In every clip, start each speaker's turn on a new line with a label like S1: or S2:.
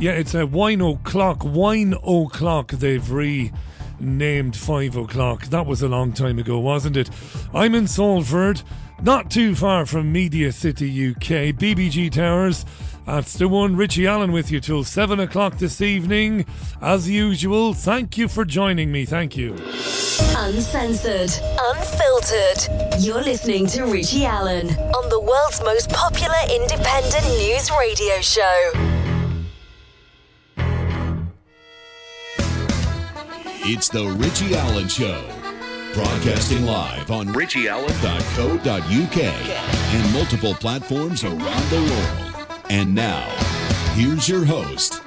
S1: Yeah, it's a wine o'clock. Wine o'clock. They've renamed five o'clock. That was a long time ago, wasn't it? I'm in Salford, not too far from Media City, UK. BBG Towers. That's the one. Richie Allen with you till seven o'clock this evening. As usual, thank you for joining me. Thank you.
S2: Uncensored, unfiltered. You're listening to Richie Allen on the world's most popular independent news radio show.
S3: It's the Richie Allen Show. Broadcasting live on richieallen.co.uk and multiple platforms around the world. And now, here's your host,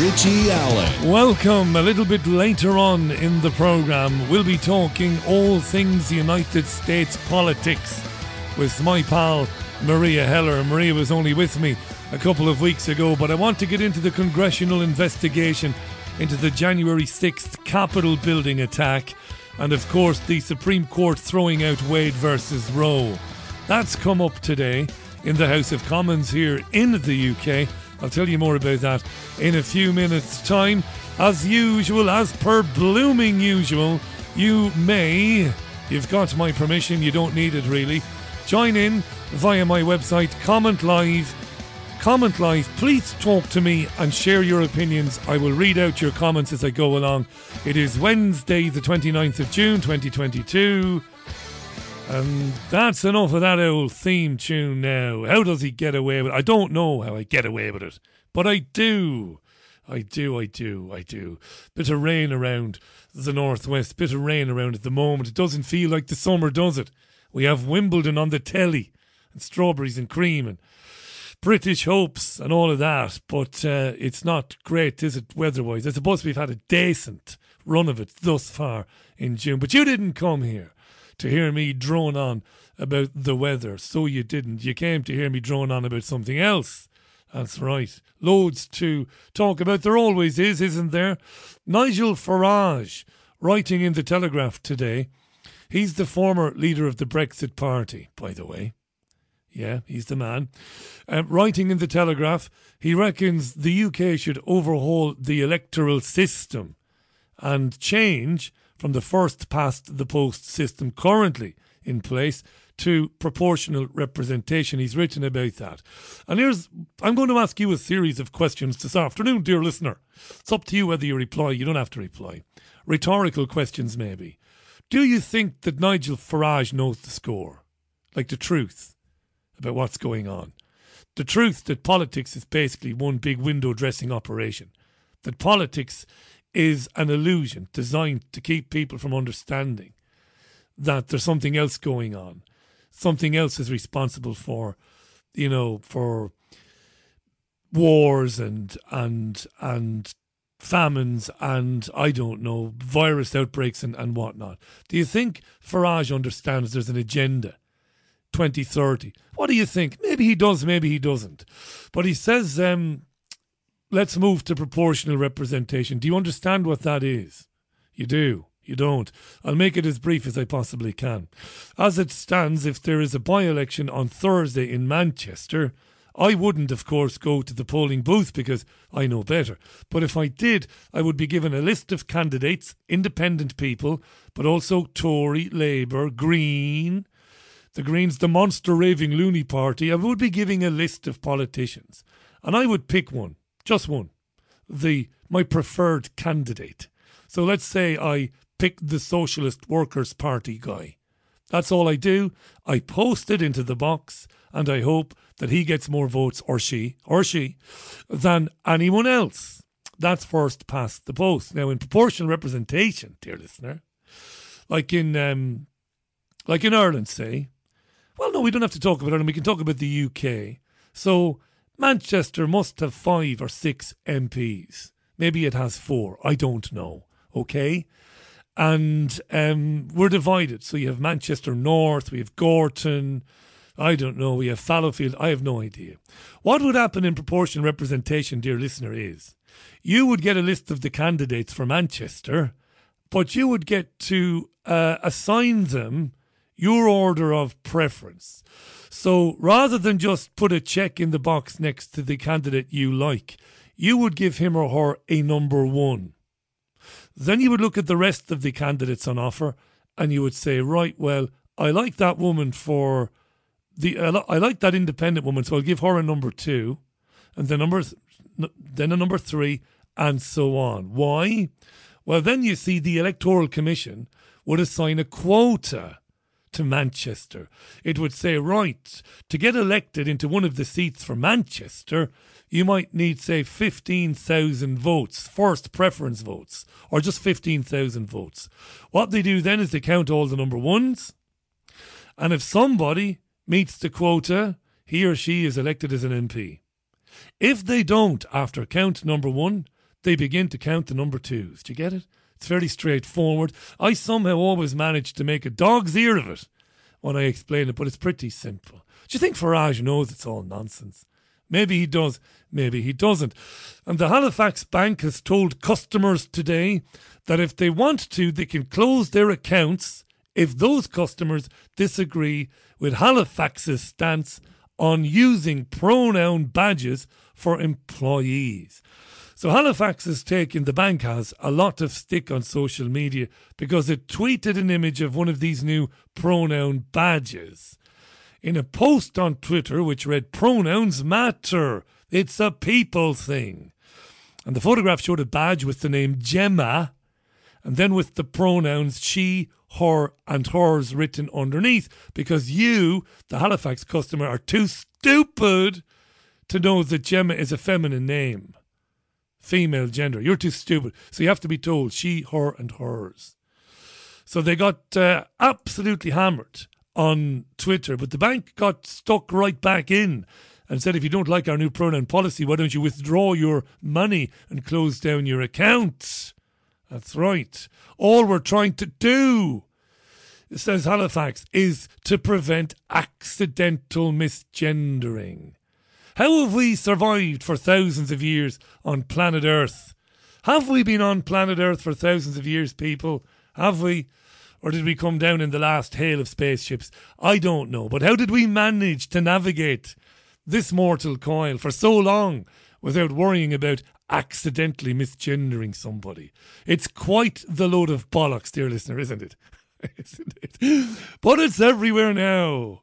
S3: Richie Allen.
S1: Welcome. A little bit later on in the program, we'll be talking all things United States politics with my pal Meria Heller. Meria was only with me a couple of weeks ago, but I want to get into the congressional investigation into the January 6th Capitol building attack and, of course, the Supreme Court throwing out Wade versus Roe. That's come up today in the House of Commons here in the UK. I'll tell you more about that in a few minutes' time. As usual, as per blooming usual, you may, you've got my permission, you don't need it really, join in via my website, comment live. Comment live, please talk to me and share your opinions. I will read out your comments as I go along. It is Wednesday, the 29th of June, 2022. And that's enough of that old theme tune now. How does he get away with it? I don't know how I get away with it, but I do. I do, I do, I do. Bit of rain around the northwest, bit of rain around at the moment. It doesn't feel like the summer, does it? We have Wimbledon on the telly, and strawberries and cream, and British hopes, and all of that. But uh, it's not great, is it, weather-wise? I suppose we've had a decent run of it thus far in June. But you didn't come here to hear me drone on about the weather. So you didn't. You came to hear me drone on about something else. That's right. Loads to talk about. There always is, isn't there? Nigel Farage, writing in the Telegraph today. He's the former leader of the Brexit Party, by the way. Yeah, he's the man. Um, writing in the Telegraph, he reckons the UK should overhaul the electoral system and change from the first past the post system currently in place to proportional representation. He's written about that. And here's I'm going to ask you a series of questions this afternoon, dear listener. It's up to you whether you reply. You don't have to reply. Rhetorical questions, maybe. Do you think that Nigel Farage knows the score? Like the truth about what's going on? The truth that politics is basically one big window dressing operation. That politics is an illusion designed to keep people from understanding that there's something else going on. Something else is responsible for, you know, for wars and and and famines and I don't know virus outbreaks and, and whatnot. Do you think Farage understands there's an agenda? 2030. What do you think? Maybe he does, maybe he doesn't. But he says um, let's move to proportional representation. Do you understand what that is? You do. You don't. I'll make it as brief as I possibly can. As it stands, if there is a by election on Thursday in Manchester, I wouldn't, of course, go to the polling booth because I know better. But if I did, I would be given a list of candidates, independent people, but also Tory, Labour, Green, the Greens, the monster raving loony party. I would be giving a list of politicians. And I would pick one just one, the my preferred candidate. So let's say I pick the Socialist Workers' Party guy. That's all I do. I post it into the box and I hope that he gets more votes or she or she than anyone else. That's first past the post. Now in proportional representation, dear listener, like in um, like in Ireland, say, well no, we don't have to talk about Ireland, we can talk about the UK. So Manchester must have five or six MPs. Maybe it has four. I don't know. Okay? And um, we're divided. So you have Manchester North, we have Gorton, I don't know, we have Fallowfield. I have no idea. What would happen in proportion representation, dear listener, is you would get a list of the candidates for Manchester, but you would get to uh, assign them your order of preference. So rather than just put a check in the box next to the candidate you like, you would give him or her a number one. Then you would look at the rest of the candidates on offer and you would say, right, well, I like that woman for the, I like that independent woman, so I'll give her a number two, and then number, then a number three, and so on. Why? Well, then you see the Electoral Commission would assign a quota to Manchester. It would say, right, to get elected into one of the seats for Manchester, you might need, say, 15,000 votes, first preference votes, or just 15,000 votes. What they do then is they count all the number ones, and if somebody meets the quota, he or she is elected as an MP. If they don't, after count number one, they begin to count the number twos. Do you get it? It's fairly straightforward. I somehow always manage to make a dog's ear of it when I explain it, but it's pretty simple. Do you think Farage knows it's all nonsense? Maybe he does, maybe he doesn't. And the Halifax Bank has told customers today that if they want to, they can close their accounts if those customers disagree with Halifax's stance on using pronoun badges for employees. So Halifax has taken, the bank has, a lot of stick on social media because it tweeted an image of one of these new pronoun badges. In a post on Twitter which read, Pronouns matter. It's a people thing. And the photograph showed a badge with the name Gemma and then with the pronouns she, her, and hers written underneath because you, the Halifax customer, are too stupid to know that Gemma is a feminine name female gender. You're too stupid. So you have to be told she, her, and hers. So they got uh, absolutely hammered on Twitter, but the bank got stuck right back in and said, if you don't like our new pronoun policy, why don't you withdraw your money and close down your accounts? That's right. All we're trying to do, says Halifax, is to prevent accidental misgendering. How have we survived for thousands of years on planet Earth? Have we been on planet Earth for thousands of years, people? Have we? Or did we come down in the last hail of spaceships? I don't know. But how did we manage to navigate this mortal coil for so long without worrying about accidentally misgendering somebody? It's quite the load of bollocks, dear listener, isn't it? isn't it? But it's everywhere now.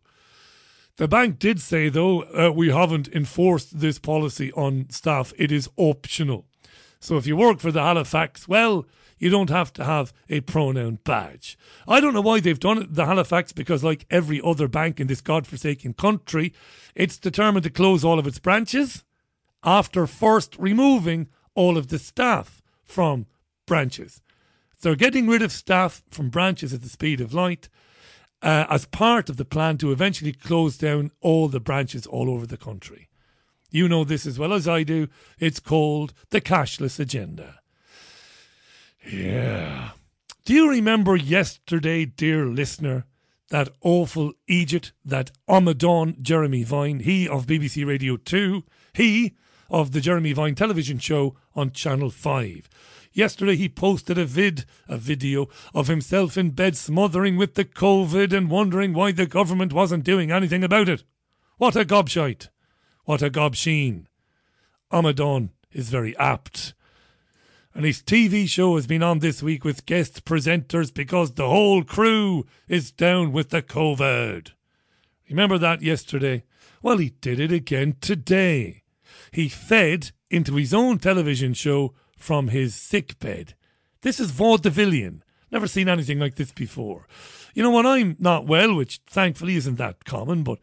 S1: The bank did say, though, uh, we haven't enforced this policy on staff. It is optional. So if you work for the Halifax, well, you don't have to have a pronoun badge. I don't know why they've done it, the Halifax, because like every other bank in this godforsaken country, it's determined to close all of its branches after first removing all of the staff from branches. They're getting rid of staff from branches at the speed of light uh, as part of the plan to eventually close down all the branches all over the country. You know this as well as I do. It's called the cashless agenda. Yeah. Do you remember yesterday, dear listener, that awful Egypt, that Omadon Jeremy Vine, he of BBC Radio 2, he of the Jeremy Vine television show on Channel 5? Yesterday he posted a vid, a video of himself in bed smothering with the COVID and wondering why the government wasn't doing anything about it. What a gobshite. What a gobsheen. Amadon is very apt. And his TV show has been on this week with guest presenters because the whole crew is down with the COVID. Remember that yesterday? Well, he did it again today. He fed into his own television show from his sick bed. This is vaudevillian. Never seen anything like this before. You know, when I'm not well, which thankfully isn't that common, but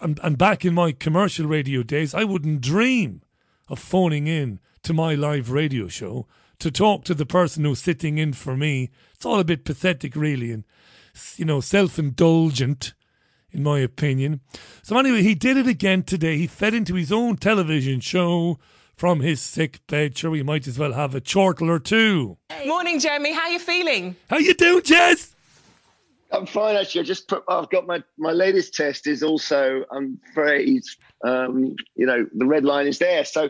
S1: and back in my commercial radio days, I wouldn't dream of phoning in to my live radio show to talk to the person who's sitting in for me. It's all a bit pathetic, really, and you know, self-indulgent, in my opinion. So anyway, he did it again today. He fed into his own television show from his sick bed. Sure, we might as well have a chortle or two.
S4: Morning, Jeremy. How are you feeling?
S1: How you doing, Jez?
S5: I'm fine, actually. I just put. I've got my my latest test is also. I'm afraid, um, you know, the red line is there. So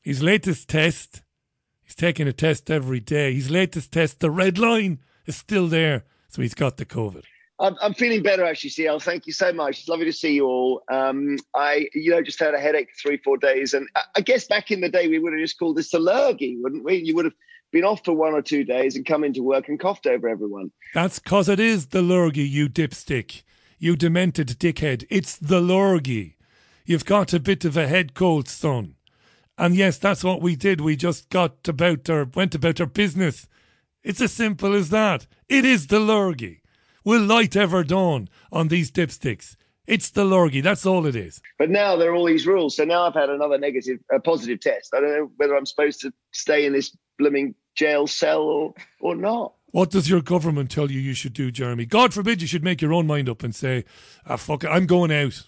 S1: his latest test. He's taking a test every day. His latest test, the red line, is still there. So he's got the COVID.
S5: I'm, I'm feeling better actually, CL. Thank you so much. It's lovely to see you all. Um, I, you know, just had a headache three, four days, and I, I guess back in the day we would have just called this a lurgy, wouldn't we? You would have been off for one or two days and come into work and coughed over everyone.
S1: That's because it is the lurgy, you dipstick, you demented dickhead. It's the lurgy. You've got a bit of a head cold, son. And yes, that's what we did. We just got about our went about our business. It's as simple as that. It is the lurgy. Will light ever dawn on these dipsticks? It's the lurgy. That's all it is.
S5: But now there are all these rules. So now I've had another negative, a positive test. I don't know whether I'm supposed to stay in this blooming jail cell or or not.
S1: What does your government tell you you should do, Jeremy? God forbid you should make your own mind up and say, ah, fuck it, I'm going out.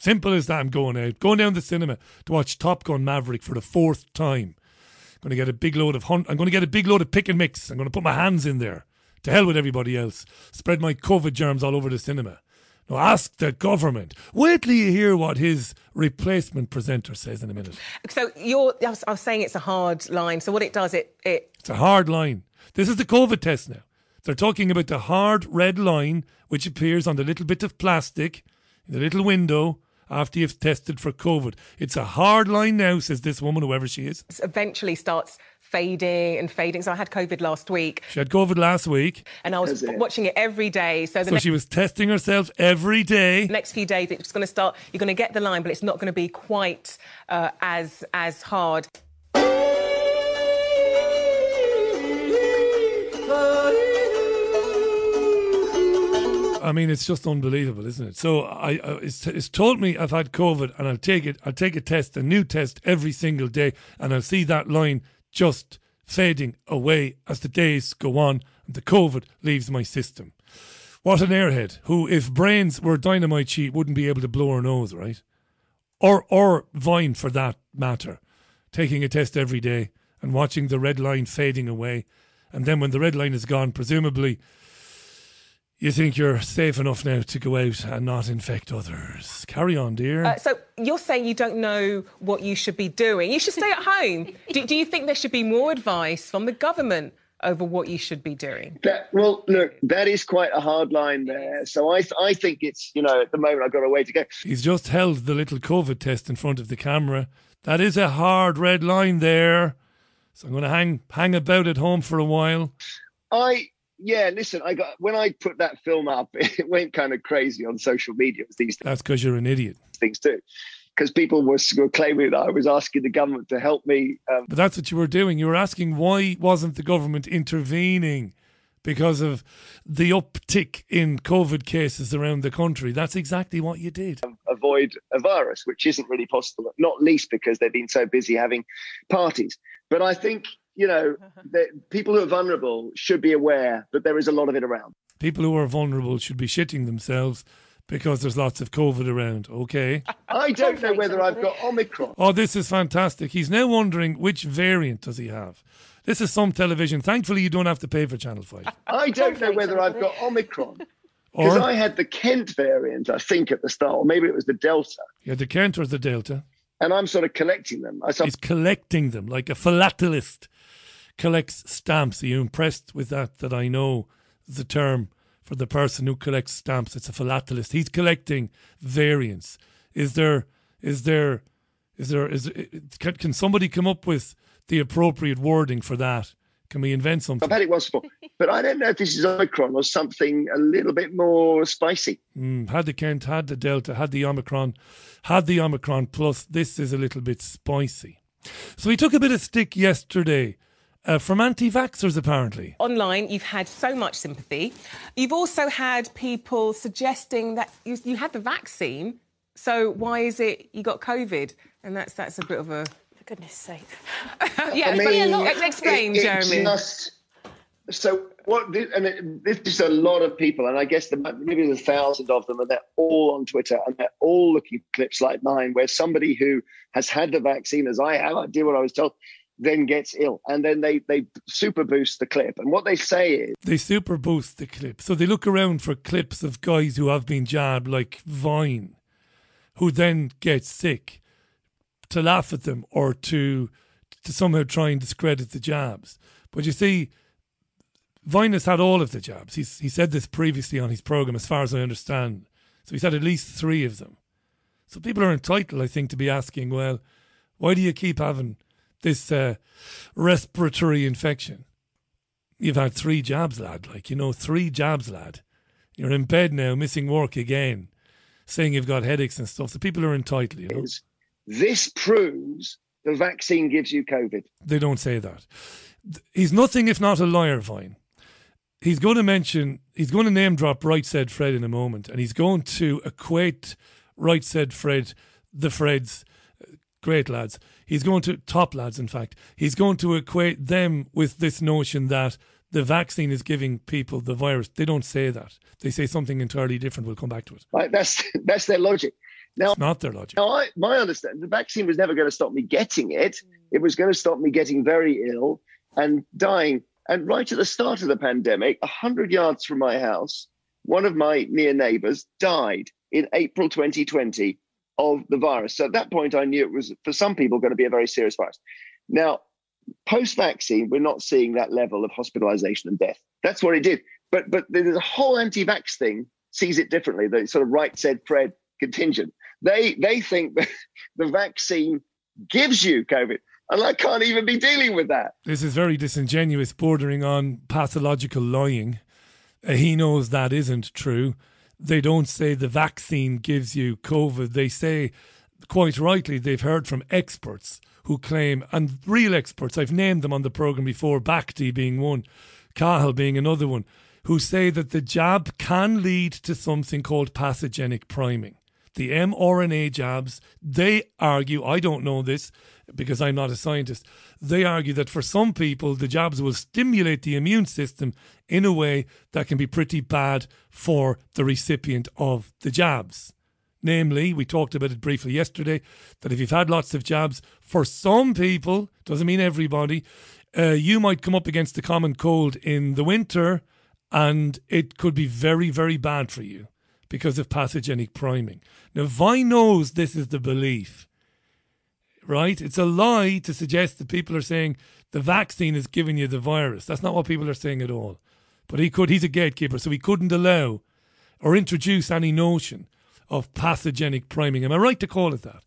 S1: Simple as that, I'm going out. Going down to the cinema to watch Top Gun Maverick for the fourth time. I'm going to get a big load of hunt. I'm going to get a big load of pick and mix. I'm going to put my hands in there. To hell with everybody else. Spread my COVID germs all over the cinema. Now ask the government. Wait till you hear what his replacement presenter says in a minute.
S4: So you're, I was, I was saying it's a hard line. So what it does, it, it
S1: It's a hard line. This is the COVID test now. They're talking about the hard red line which appears on the little bit of plastic in the little window after you've tested for COVID. It's a hard line now, says this woman, whoever she is.
S4: eventually starts fading and fading. So I had COVID last week
S1: She had COVID last week,
S4: and I was
S5: it?
S4: watching it every day. So the
S1: so
S4: next,
S1: she was testing herself every day.
S4: next few days, it's going to start, you're going to get the line, but it's not going to be quite uh, as, as hard.
S1: I mean, it's just unbelievable, isn't it? So I, uh, it's, it's told me I've had COVID, and I'll take it. I'll take a test, a new test every single day, and I'll see that line just fading away as the days go on, and the COVID leaves my system. What an airhead! Who, if brains were dynamite sheet, wouldn't be able to blow her nose, right? Or or Vine for that matter, taking a test every day and watching the red line fading away, and then when the red line is gone, presumably you think you're safe enough now to go out and not infect others. Carry on, dear.
S4: Uh, so you're saying you don't know what you should be doing. You should stay at home. do, do you think there should be more advice from the government over what you should be doing?
S5: That, well, look, that is quite a hard line there. So I, I think it's, you know, at the moment I've got a way to go.
S1: He's just held the little COVID test in front of the camera. That is a hard red line there. So I'm going to hang hang about at home for a while.
S5: I, yeah, listen, I got when I put that film up, it went kind of crazy on social media. These
S1: That's because you're an idiot.
S5: things do, because people were, were claiming that I was asking the government to help me. Um,
S1: But that's what you were doing. You were asking why wasn't the government intervening because of the uptick in COVID cases around the country. That's exactly what you did.
S5: avoid a virus, which isn't really possible, not least because they've been so busy having parties. But I think, you know, that people who are vulnerable should be aware that there is a lot of it around.
S1: People who are vulnerable should be shitting themselves because there's lots of COVID around. Okay.
S5: I don't know whether I've got Omicron.
S1: Oh, this is fantastic. He's now wondering which variant does he have. This is some television. Thankfully, you don't have to pay for Channel 5.
S5: I don't know whether I've got Omicron. Because I had the Kent variant, I think, at the start, or maybe it was the Delta.
S1: Yeah, the Kent or the Delta.
S5: And I'm sort of collecting them. I so
S1: He's collecting them like a philatelist collects stamps. Are you impressed with that? That I know the term for the person who collects stamps. It's a philatelist. He's collecting variants. Is there? Is there? Is there? Is can, can somebody come up with the appropriate wording for that? Can we invent something?
S5: I've had it once before. But I don't know if this is Omicron or something a little bit more spicy.
S1: Mm, had the Kent, had the Delta, had the Omicron, had the Omicron plus. This is a little bit spicy. So we took a bit of stick yesterday uh, from anti-vaxxers, apparently.
S4: Online, you've had so much sympathy. You've also had people suggesting that you, you had the vaccine, so why is it you got COVID? And that's that's a bit of a
S6: For goodness sake.
S4: yeah.
S5: I mean,
S4: ex- explain,
S5: it- it's
S4: Jeremy.
S5: just- so what? And it, this is a lot of people, and I guess there might- maybe there's a thousand of them, and they're all on Twitter, and they're all looking at clips like mine, where somebody who has had the vaccine, as I have, I did what I was told, then gets ill, and then they they super boost the clip, and what they say is,
S1: They super boost the clip. So they look around for clips of guys who have been jabbed, like Vine, who then get sick, to laugh at them or to to somehow try and discredit the jabs. But you see, Vine has had all of the jabs. He's, he said this previously on his program, as far as I understand. So he's had at least three of them. So people are entitled, I think, to be asking, well, why do you keep having this uh, respiratory infection? You've had three jabs, lad. Like, you know, three jabs, lad. You're in bed now, missing work again, saying you've got headaches and stuff. So people are entitled, you know.
S5: This proves the vaccine gives you COVID.
S1: They don't say that. He's nothing if not a liar, Vine. He's going to mention, he's going to name drop Right Said Fred in a moment, and he's going to equate Right Said Fred, the Freds, great lads. He's going to, top lads, in fact, he's going to equate them with this notion that the vaccine is giving people the virus. They don't say that. They say something entirely different. We'll come back to it.
S5: Right, that's that's their logic.
S1: Now, it's not their logic.
S5: Now, I, my understanding, the vaccine was never going to stop me getting it. It was going to stop me getting very ill and dying. And right at the start of the pandemic, 100 yards from my house, one of my near neighbors died in April 2020 of the virus. So at that point, I knew it was, for some people, going to be a very serious virus. Now, post vaccine, we're not seeing that level of hospitalization and death. That's what it did. But but the whole anti vax thing sees it differently. The sort of right said Fred contingent. They they think that the vaccine gives you COVID. And I can't even be dealing with that.
S1: This is very disingenuous, bordering on pathological lying. Uh, he knows that isn't true. They don't say the vaccine gives you COVID. They say, quite rightly, they've heard from experts who claim, and real experts, I've named them on the programme before, Bhakdi being one, Cahill being another one, who say that the jab can lead to something called pathogenic priming the mRNA jabs, they argue, I don't know this because I'm not a scientist, they argue that for some people, the jabs will stimulate the immune system in a way that can be pretty bad for the recipient of the jabs. Namely, we talked about it briefly yesterday, that if you've had lots of jabs, for some people, doesn't mean everybody, uh, you might come up against the common cold in the winter and it could be very, very bad for you because of pathogenic priming. Now, Vine knows this is the belief, right? It's a lie to suggest that people are saying the vaccine is giving you the virus. That's not what people are saying at all. But he could, he's a gatekeeper, so he couldn't allow or introduce any notion of pathogenic priming. Am I right to call it that?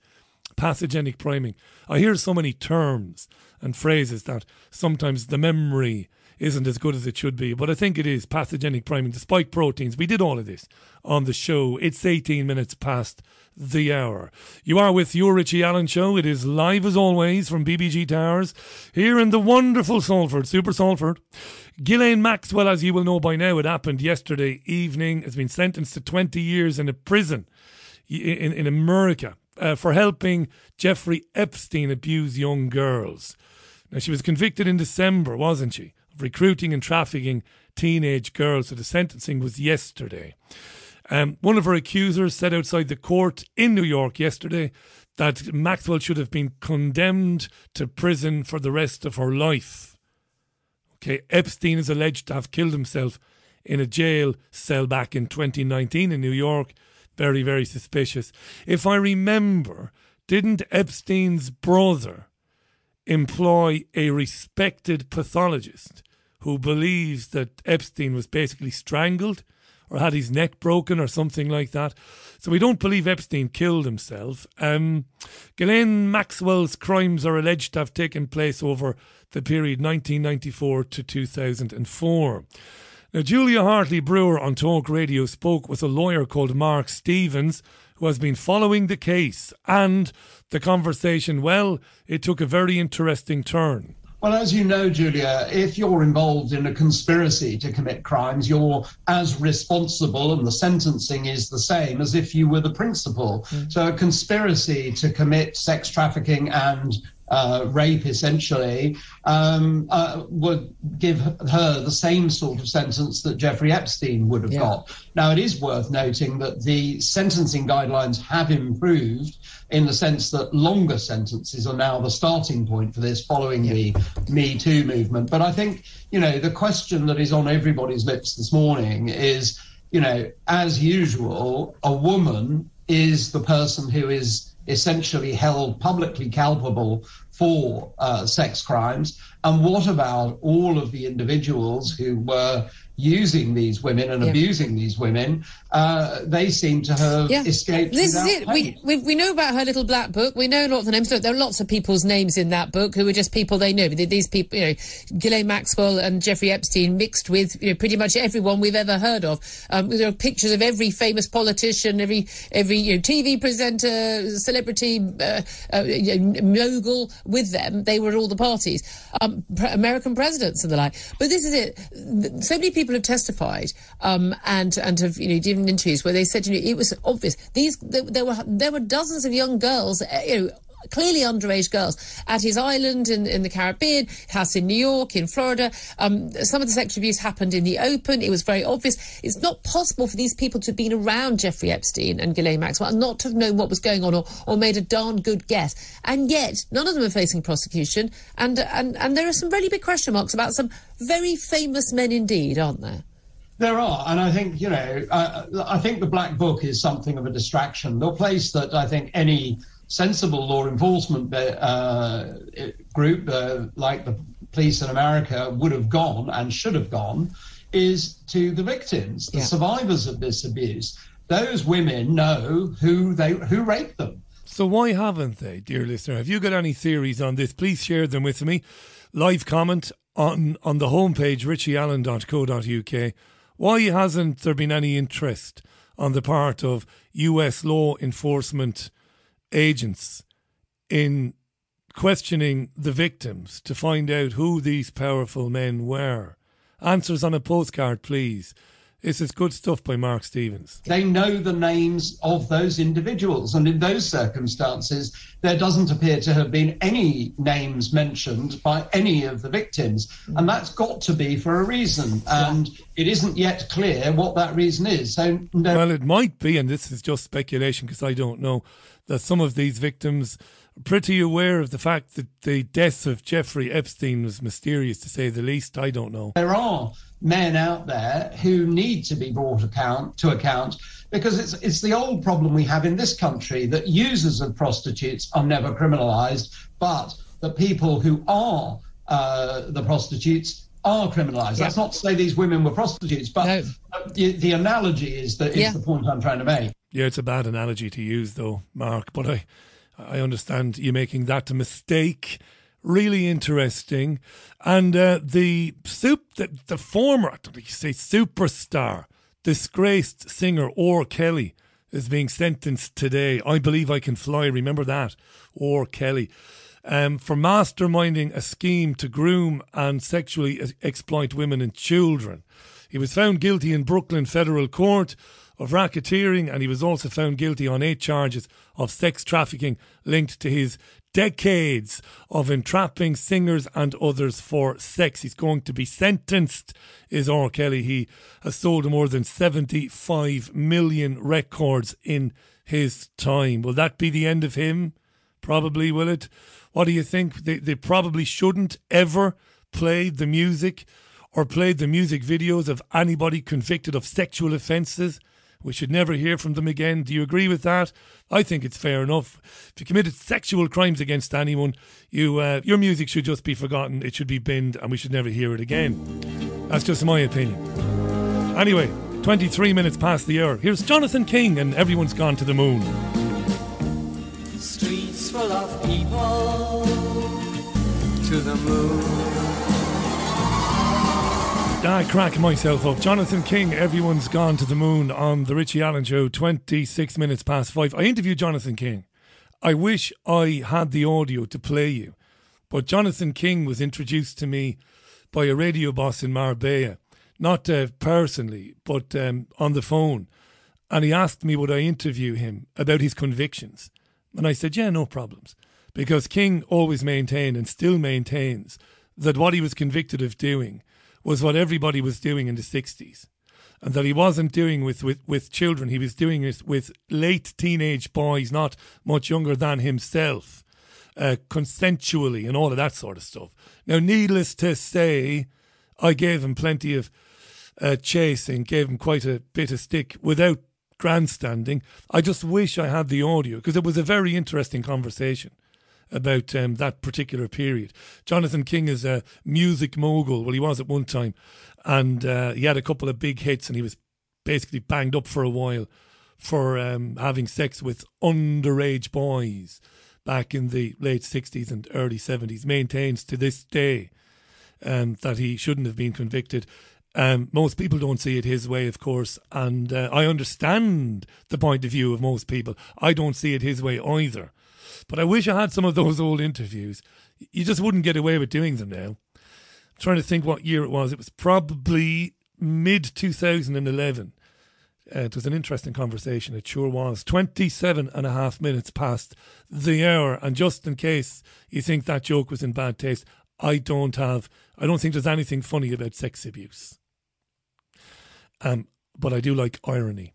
S1: Pathogenic priming. I hear so many terms and phrases that sometimes the memory isn't as good as it should be. But I think it is pathogenic priming, the spike proteins. We did all of this on the show. It's 18 minutes past the hour. You are with your Richie Allen show. It is live as always from BBG Towers here in the wonderful Salford, Super Salford. Ghislaine Maxwell, as you will know by now, it happened yesterday evening, has been sentenced to 20 years in a prison in, in America uh, for helping Jeffrey Epstein abuse young girls. Now, she was convicted in December, wasn't she? Recruiting and trafficking teenage girls. So the sentencing was yesterday. Um, one of her accusers said outside the court in New York yesterday that Maxwell should have been condemned to prison for the rest of her life. Okay, Epstein is alleged to have killed himself in a jail cell back in 2019 in New York. Very, very suspicious. If I remember, didn't Epstein's brother employ a respected pathologist who believes that Epstein was basically strangled or had his neck broken or something like that. So we don't believe Epstein killed himself. Um, Ghislaine Maxwell's crimes are alleged to have taken place over the period 1994 to 2004. Now, Julia Hartley Brewer on Talk Radio spoke with a lawyer called Mark Stevens who has been following the case and the conversation. Well, it took a very interesting turn.
S6: Well, as you know, Julia, if you're involved in a conspiracy to commit crimes, you're as responsible, and the sentencing is the same as if you were the principal. Mm. So, a conspiracy to commit sex trafficking and uh, rape, essentially, um, uh, would give her the same sort of sentence that Jeffrey Epstein would have yeah. got. Now, it is worth noting that the sentencing guidelines have improved in the sense that longer sentences are now the starting point for this following yeah. the Me Too movement. But I think, you know, the question that is on everybody's lips this morning is, you know, as usual, a woman is the person who is essentially held publicly culpable for uh, sex crimes? And what about all of the individuals who were using these women and yeah. abusing these women, uh, they seem to have yeah. escaped.
S7: This is it. We, we, we know about her little black book. We know lots of names. Look, there are lots of people's names in that book who are just people they know. These people, you know, Ghislaine Maxwell and Jeffrey Epstein mixed with you know pretty much everyone we've ever heard of. Um, there are pictures of every famous politician, every every you know, TV presenter, celebrity, uh, uh, mogul with them. They were at all the parties, um, American presidents and the like. But this is it. So many people have testified um, and and have you know given interviews where they said you know it was obvious these there, there were there were dozens of young girls uh, you know clearly underage girls at his island in, in the Caribbean, house in New York, in Florida. Um, some of the sexual abuse happened in the open. It was very obvious. It's not possible for these people to have been around Jeffrey Epstein and Ghislaine Maxwell and not to have known what was going on or, or made a darn good guess. And yet, none of them are facing prosecution. And, and, and there are some really big question marks about some very famous men indeed, aren't there?
S6: There are, and I think you know, uh, I think the Black Book is something of a distraction. The place that I think any sensible law enforcement uh, group uh, like the police in America would have gone and should have gone is to the victims, the yeah. survivors of this abuse. Those women know who they who raped them.
S1: So why haven't they, dear listener? Have you got any theories on this? Please share them with me. Live comment on on the homepage richieallen.co.uk. Why hasn't there been any interest on the part of US law enforcement agents in questioning the victims to find out who these powerful men were. Answers on a postcard, please. This is good stuff by Mark Stevens.
S6: They know the names of those individuals, and in those circumstances, there doesn't appear to have been any names mentioned by any of the victims. And that's got to be for a reason. And it isn't yet clear what that reason is. So,
S1: no- well, it might be, and this is just speculation because I don't know that some of these victims are pretty aware of the fact that the death of Jeffrey Epstein was mysterious, to say the least. I don't know.
S6: There are men out there who need to be brought account to account because it's it's the old problem we have in this country that users of prostitutes are never criminalised, but the people who are uh, the prostitutes are criminalised. Yeah. That's not to say these women were prostitutes, but no. the, the, analogy is that is yeah. the point I'm trying to make.
S1: Yeah, it's a bad analogy to use, though, Mark. But I, I understand you making that a mistake. Really interesting, and uh, the soup, the, the former, you say superstar, disgraced singer R. Kelly is being sentenced today. I believe I can fly. Remember that, R. Kelly. Um, for masterminding a scheme to groom and sexually exploit women and children. He was found guilty in Brooklyn federal court of racketeering, and he was also found guilty on eight charges of sex trafficking linked to his decades of entrapping singers and others for sex. He's going to be sentenced, is R. Kelly. He has sold more than 75 million records in his time. Will that be the end of him? Probably, will it? What do you think? They, they probably shouldn't ever play the music or played the music videos of anybody convicted of sexual offences we should never hear from them again. Do you agree with that? I think it's fair enough. If you committed sexual crimes against anyone, you uh, your music should just be forgotten. It should be binned, and we should never hear it again. That's just my opinion. Anyway, 23 minutes past the hour. Here's Jonathan King, and everyone's gone to the moon. Streets full of people to the moon. I crack myself up. Jonathan King, everyone's gone to the moon on the Richie Allen Show, 26 minutes past five. I interviewed Jonathan King. I wish I had the audio to play you, but Jonathan King was introduced to me by a radio boss in Marbella, not uh, personally, but um, on the phone. And he asked me would I interview him about his convictions. And I said, yeah, no problems. Because King always maintained and still maintains that what he was convicted of doing was what everybody was doing in the 60s. And that he wasn't doing with, with, with children, he was doing it with late teenage boys, not much younger than himself, uh, consensually and all of that sort of stuff. Now, needless to say, I gave him plenty of uh, chasing, gave him quite a bit of stick without grandstanding. I just wish I had the audio because it was a very interesting conversation. About um, that particular period. Jonathan King is a music mogul. Well, he was at one time, and uh, he had a couple of big hits, and he was basically banged up for a while for um, having sex with underage boys back in the late 60s and early 70s. Maintains to this day um, that he shouldn't have been convicted. Um, most people don't see it his way, of course, and uh, I understand the point of view of most people. I don't see it his way either. But I wish I had some of those old interviews. You just wouldn't get away with doing them now. I'm trying to think what year it was. It was probably mid 2011. Uh, it was an interesting conversation. It sure was. 27 and a half minutes past the hour. And just in case you think that joke was in bad taste, I don't have, I don't think there's anything funny about sex abuse. Um, but I do like irony.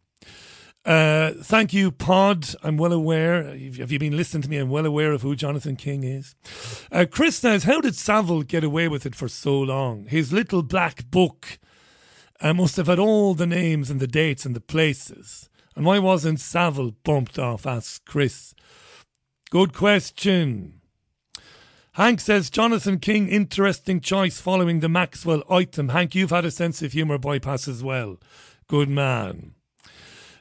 S1: Uh, thank you, Pod. I'm well aware. Have you been listening to me? I'm well aware of who Jonathan King is. Uh, Chris says, How did Savile get away with it for so long? His little black book uh, must have had all the names and the dates and the places. And why wasn't Savile bumped off? asks Chris. Good question. Hank says Jonathan King, interesting choice following the Maxwell item. Hank, you've had a sense of humour bypass as well. Good man.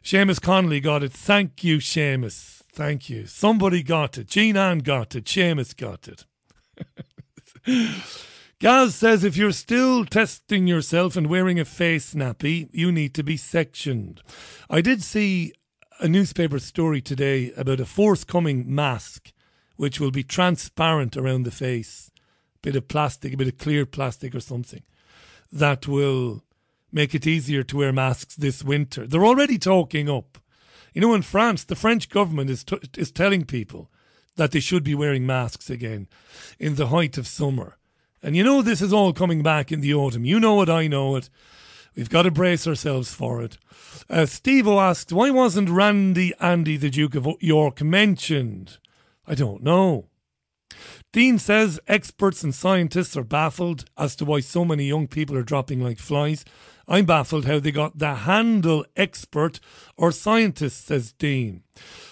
S1: Seamus Connolly got it. Thank you, Seamus. Thank you. Somebody got it. Jean Ann got it. Seamus got it. Gaz says if you're still testing yourself and wearing a face nappy, you need to be sectioned. I did see a newspaper story today about a forthcoming mask which will be transparent around the face, a bit of plastic, a bit of clear plastic or something, that will make it easier to wear masks this winter. They're already talking up. You know, in France, the French government is, t- is telling people that they should be wearing masks again in the height of summer. And you know, this is all coming back in the autumn. You know it, I know it. We've got to brace ourselves for it. Uh, Steve asked, why wasn't Randy Andy, the Duke of York, mentioned? I don't know. Dean says experts and scientists are baffled as to why so many young people are dropping like flies. I'm baffled how they got the handle expert or scientist, says Dean.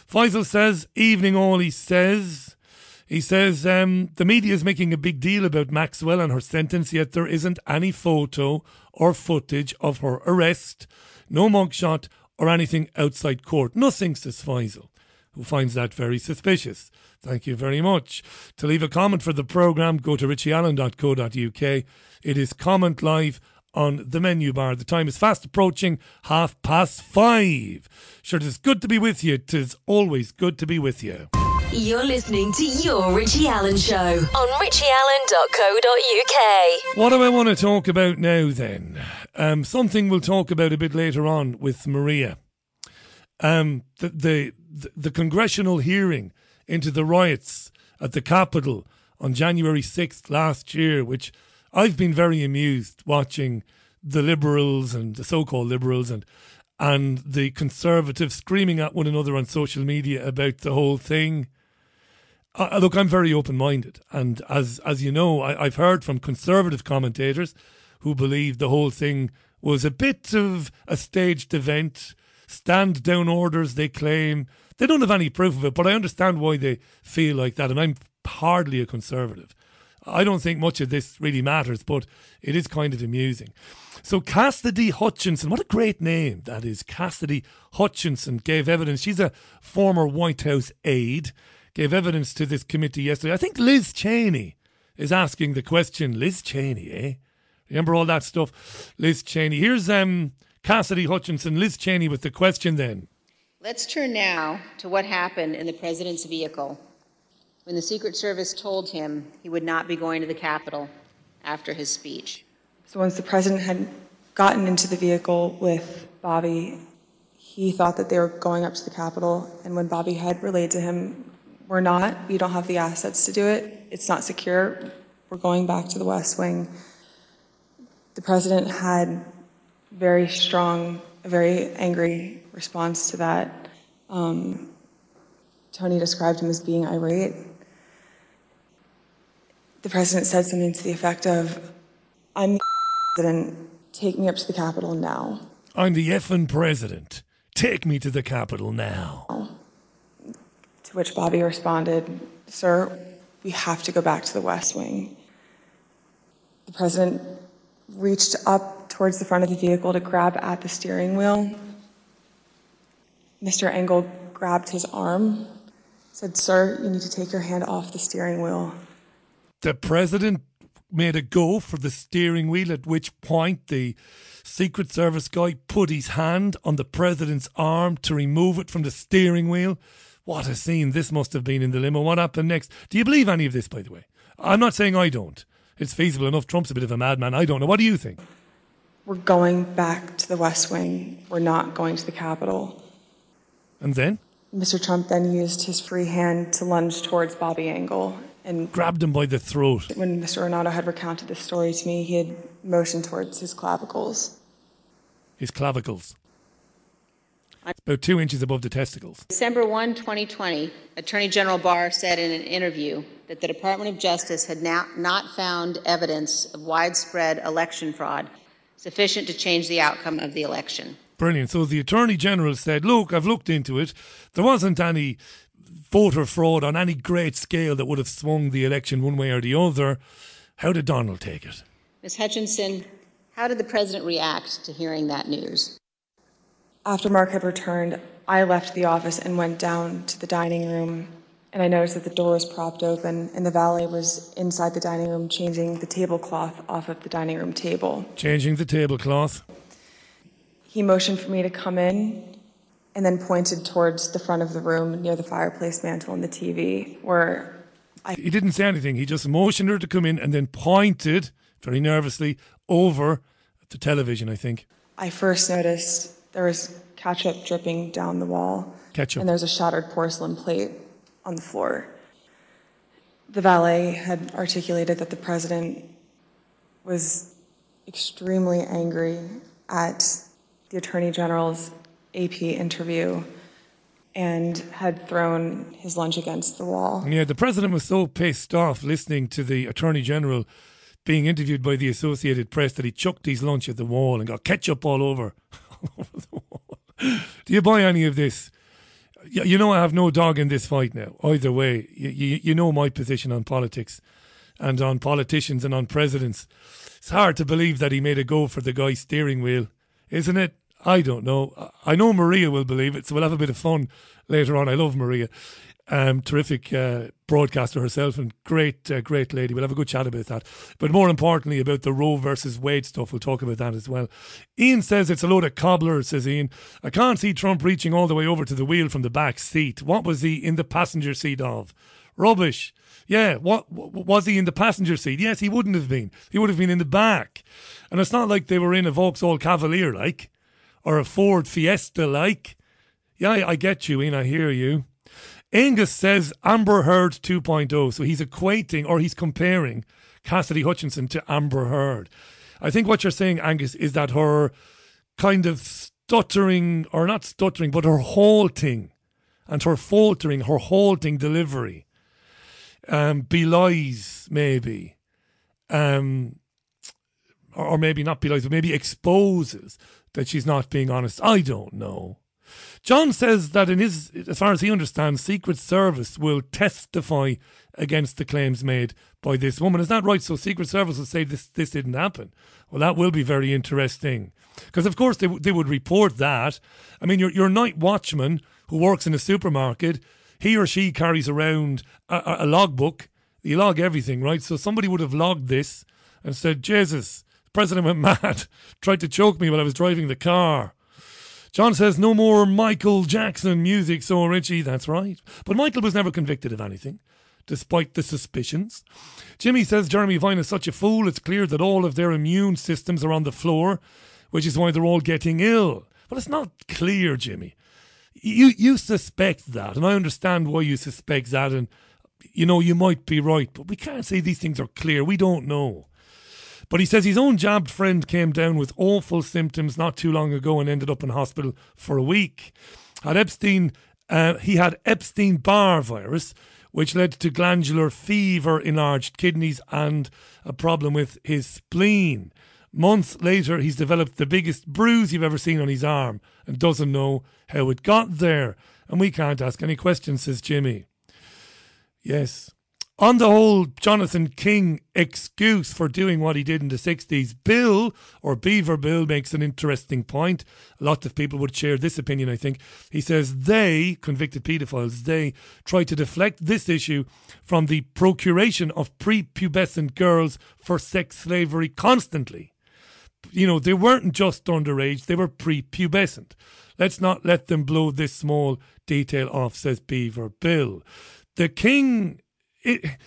S1: Faisal says, evening all, he says. He says um, the media is making a big deal about Maxwell and her sentence, yet there isn't any photo or footage of her arrest, no mugshot or anything outside court. Nothing, says Faisal who finds that very suspicious. Thank you very much. To leave a comment for the programme, go to richieallen.co.uk. It is comment live on the menu bar. The time is fast approaching half past five. Sure, it is good to be with you. It is always good to be with you.
S2: You're listening to Your Richie Allen Show on richieallen.co.uk.
S1: What do I want to talk about now then? Um, something we'll talk about a bit later on with Meria. Um, the, the the, the congressional hearing into the riots at the Capitol on January 6th last year, which I've been very amused watching the liberals and the so-called liberals and and the conservatives screaming at one another on social media about the whole thing. Uh, look, I'm very open-minded, and as as you know, I, I've heard from conservative commentators who believe the whole thing was a bit of a staged event stand down orders, they claim. They don't have any proof of it, but I understand why they feel like that. And I'm hardly a conservative. I don't think much of this really matters, but it is kind of amusing. So Cassidy Hutchinson, what a great name that is. Cassidy Hutchinson gave evidence. She's a former White House aide, gave evidence to this committee yesterday. I think Liz Cheney is asking the question. Liz Cheney, eh? Remember all that stuff? Liz Cheney. Here's um Cassidy Hutchinson, Liz Cheney with the question then.
S8: Let's turn now to what happened in the president's vehicle when the Secret Service told him he would not be going to the Capitol after his speech.
S9: So once the president had gotten into the vehicle with Bobby, he thought that they were going up to the Capitol. And when Bobby had relayed to him, we're not, we don't have the assets to do it, it's not secure, we're going back to the West Wing. The president had very strong, a very angry response to that. Um, Tony described him as being irate. The president said something to the effect of, I'm the president, take me up to the Capitol now.
S1: I'm the effing president. Take me to the Capitol now.
S9: To which Bobby responded, Sir, we have to go back to the West Wing. The president reached up towards the front of the vehicle to grab at the steering wheel. Mr. Engel grabbed his arm, said, Sir, you need to take your hand off the steering wheel.
S1: The president made a go for the steering wheel, at which point the Secret Service guy put his hand on the president's arm to remove it from the steering wheel. What a scene this must have been in the limo. What happened next? Do you believe any of this, by the way? I'm not saying I don't. It's feasible enough. Trump's a bit of a madman. I don't know. What do you think?
S9: We're going back to the West Wing. We're not going to the Capitol.
S1: And then?
S9: Mr. Trump then used his free hand to lunge towards Bobby Engel and
S1: grabbed him by the throat.
S9: When Mr. Ornato had recounted this story to me, he had motioned towards his clavicles.
S1: His clavicles. About two inches above the testicles.
S8: December 1, 2020, Attorney General Barr said in an interview that the Department of Justice had now not found evidence of widespread election fraud sufficient to change the outcome of the election.
S1: Brilliant. So the Attorney General said, Look, I've looked into it. There wasn't any voter fraud on any great scale that would have swung the election one way or the other. How did Donald take it?
S8: Ms. Hutchinson, how did the president react to hearing that news?
S9: After Mark had returned, I left the office and went down to the dining room. And I noticed that the door was propped open, and the valet was inside the dining room changing the tablecloth off of the dining room table.
S1: Changing the tablecloth?
S9: He motioned for me to come in and then pointed towards the front of the room near the fireplace mantle and the TV, where I.
S1: He didn't say anything. He just motioned her to come in and then pointed very nervously over the television, I think.
S9: I first noticed there was ketchup dripping down the wall.
S1: Ketchup.
S9: And there's a shattered porcelain plate on the floor. The valet had articulated that the president was extremely angry at the attorney general's AP interview and had thrown his lunch against the wall.
S1: Yeah, the president was so pissed off listening to the attorney general being interviewed by the Associated Press that he chucked his lunch at the wall and got ketchup all over. Do you buy any of this? You know, I have no dog in this fight now. Either way, you, you, you know my position on politics and on politicians and on presidents. It's hard to believe that he made a go for the guy's steering wheel, isn't it? I don't know. I know Meria will believe it, so we'll have a bit of fun later on. I love Meria. Um, terrific uh, broadcaster herself and great, uh, great lady. We'll have a good chat about that. But more importantly, about the Roe versus Wade stuff, we'll talk about that as well. Ian says it's a load of cobblers, says Ian. I can't see Trump reaching all the way over to the wheel from the back seat. What was he in the passenger seat of? Rubbish. Yeah, what was he in the passenger seat? Yes, he wouldn't have been. He would have been in the back. And it's not like they were in a Vauxhall Cavalier, like, or a Ford Fiesta, like. Yeah, I, I get you, Ian. I hear you. Angus says Amber Heard 2.0. So he's equating or he's comparing Cassidy Hutchinson to Amber Heard. I think what you're saying, Angus, is that her kind of stuttering, or not stuttering, but her halting and her faltering, her halting delivery um, belies maybe, um, or, or maybe not belies, but maybe exposes that she's not being honest. I don't know. John says that in his, as far as he understands, Secret Service will testify against the claims made by this woman. Is that right? So Secret Service will say this this didn't happen. Well, that will be very interesting because, of course, they they would report that. I mean, your your night watchman who works in a supermarket, he or she carries around a, a logbook. You log everything, right? So somebody would have logged this and said, "Jesus, the president went mad, tried to choke me while I was driving the car." John says no more Michael Jackson music, so Richie, that's right. But Michael was never convicted of anything, despite the suspicions. Jimmy says Jeremy Vine is such a fool, it's clear that all of their immune systems are on the floor, which is why they're all getting ill. But it's not clear, Jimmy. You you suspect that, and I understand why you suspect that, and you know you might be right, but we can't say these things are clear. We don't know. But he says his own jabbed friend came down with awful symptoms not too long ago and ended up in hospital for a week. Had Epstein, uh, he had Epstein Barr virus, which led to glandular fever, enlarged kidneys, and a problem with his spleen. Months later, he's developed the biggest bruise you've ever seen on his arm and doesn't know how it got there. And we can't ask any questions, says Jimmy. Yes. On the whole, Jonathan King excuse for doing what he did in the 60s, Bill, or Beaver Bill, makes an interesting point. A lot of people would share this opinion, I think. He says they, convicted paedophiles, they try to deflect this issue from the procuration of prepubescent girls for sex slavery constantly. You know, they weren't just underage, they were prepubescent. Let's not let them blow this small detail off, says Beaver Bill. The King it,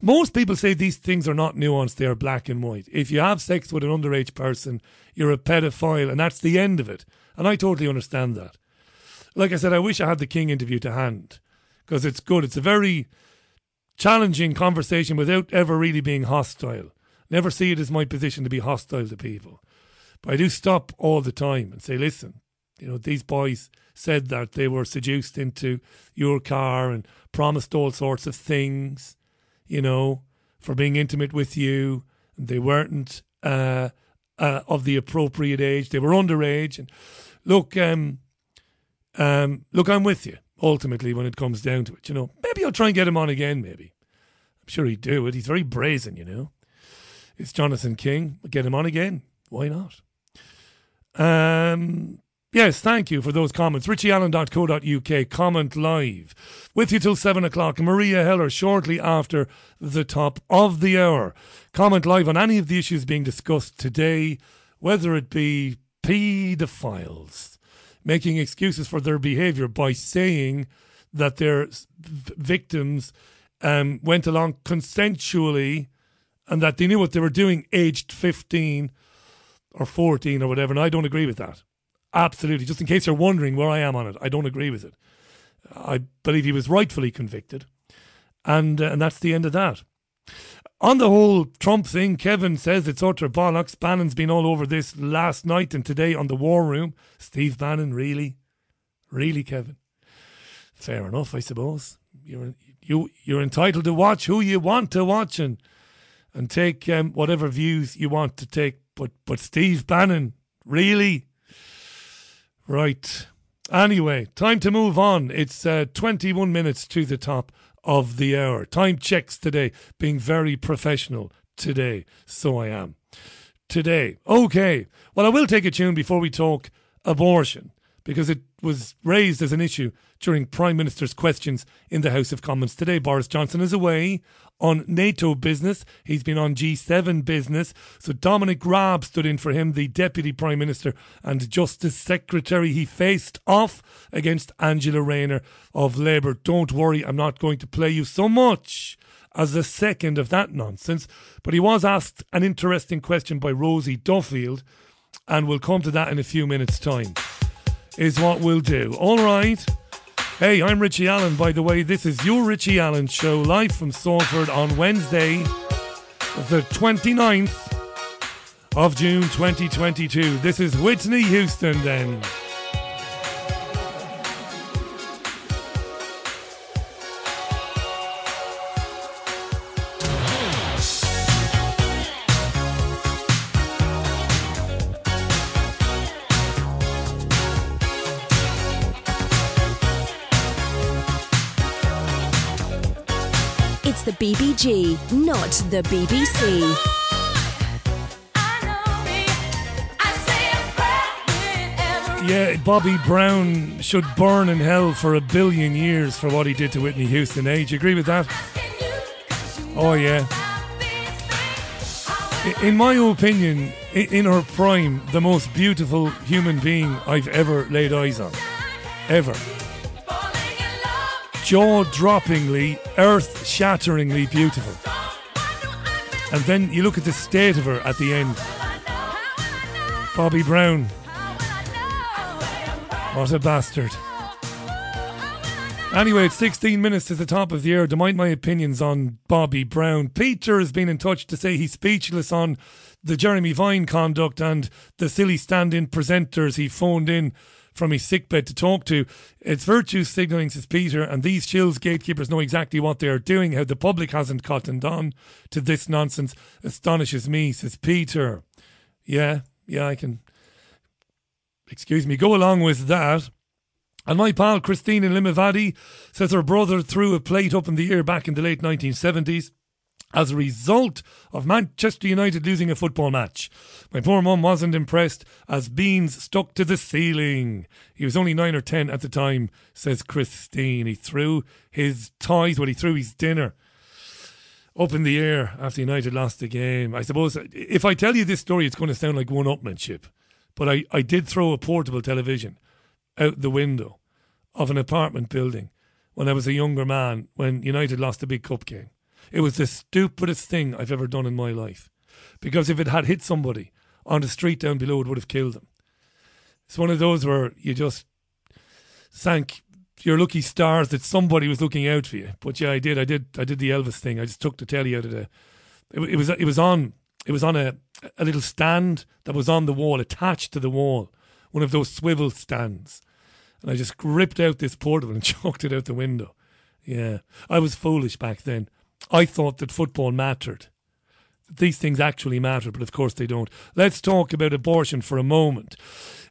S1: most people say these things are not nuanced, they are black and white. If you have sex with an underage person, you're a pedophile, and that's the end of it. And I totally understand that. Like I said, I wish I had the King interview to hand because it's good. It's a very challenging conversation without ever really being hostile. Never see it as my position to be hostile to people. But I do stop all the time and say, listen, you know, these boys said that they were seduced into your car and promised all sorts of things, you know, for being intimate with you. They weren't uh, uh, of the appropriate age. They were underage. And look, um, um, look, I'm with you. Ultimately, when it comes down to it, you know, maybe I'll try and get him on again. Maybe I'm sure he'd do it. He's very brazen, you know. It's Jonathan King. Get him on again. Why not? Um, Yes, thank you for those comments. richieallen.co.uk, comment live. With you till 7 o'clock. Meria Heller shortly after the top of the hour. Comment live on any of the issues being discussed today, whether it be paedophiles making excuses for their behaviour by saying that their victims um, went along consensually and that they knew what they were doing aged 15 or 14 or whatever. And I don't agree with that. Absolutely. Just in case you're wondering where I am on it, I don't agree with it. I believe he was rightfully convicted. And, uh, and that's the end of that. On the whole Trump thing, Kevin says it's utter bollocks. Bannon's been all over this last night and today on the War Room. Steve Bannon, really? Really, Kevin? Fair enough, I suppose. You're, you, you're entitled to watch who you want to watch and, and take um, whatever views you want to take. But, but Steve Bannon, really? Right. Anyway, time to move on. It's uh, 21 minutes to the top of the hour. Time checks today, being very professional today. So I am. Today. Okay. Well, I will take a tune before we talk abortion because it was raised as an issue during Prime Minister's questions in the House of Commons today. Boris Johnson is away on NATO business. He's been on G7 business. So Dominic Raab stood in for him, the Deputy Prime Minister and Justice Secretary. He faced off against Angela Rayner of Labour. Don't worry, I'm not going to play you so much as a second of that nonsense. But he was asked an interesting question by Rosie Duffield, and we'll come to that in a few minutes' time. Is what we'll do. All right. Hey, I'm Richie Allen, by the way. This is your Richie Allen show live from Salford on Wednesday, the 29th of June 2022. This is Whitney Houston then.
S2: The BBG, not the BBC.
S1: Yeah, Bobby Brown should burn in hell for a billion years for what he did to Whitney Houston. Eh? Do you agree with that? Oh, yeah. In my opinion, in her prime, the most beautiful human being I've ever laid eyes on. Ever jaw droppingly, earth shatteringly beautiful. And then you look at the state of her at the end. Bobby Brown. What a bastard. Anyway, it's 16 minutes to the top of the hour. Don't mind my opinions on Bobby Brown. Peter has been in touch to say he's speechless on the Jeremy Vine conduct and the silly stand in presenters he phoned in from his sickbed to talk to. It's virtue signalling, says Peter, and these chills gatekeepers know exactly what they are doing. How the public hasn't cottoned on to this nonsense astonishes me, says Peter. Yeah, yeah, I can, excuse me, go along with that. And my pal Christine in Limavady says her brother threw a plate up in the air back in the late 1970s as a result of Manchester United losing a football match. My poor mum wasn't impressed as Beans stuck to the ceiling. He was only nine or ten at the time, says Christine. He threw his toys, well, he threw his dinner up in the air after United lost the game. I suppose if I tell you this story, it's going to sound like one upmanship, but I, I did throw a portable television out the window of an apartment building when I was a younger man when United lost the big cup game. It was the stupidest thing I've ever done in my life. Because if it had hit somebody on the street down below, it would have killed them. It's one of those where you just sank your lucky stars that somebody was looking out for you. But yeah, I did. I did. I did the Elvis thing. I just took the telly out of the. It, it was. It was on. It was on a a little stand that was on the wall, attached to the wall, one of those swivel stands, and I just ripped out this portable and chucked it out the window. Yeah, I was foolish back then. I thought that football mattered. These things actually matter, but of course they don't. Let's talk about abortion for a moment.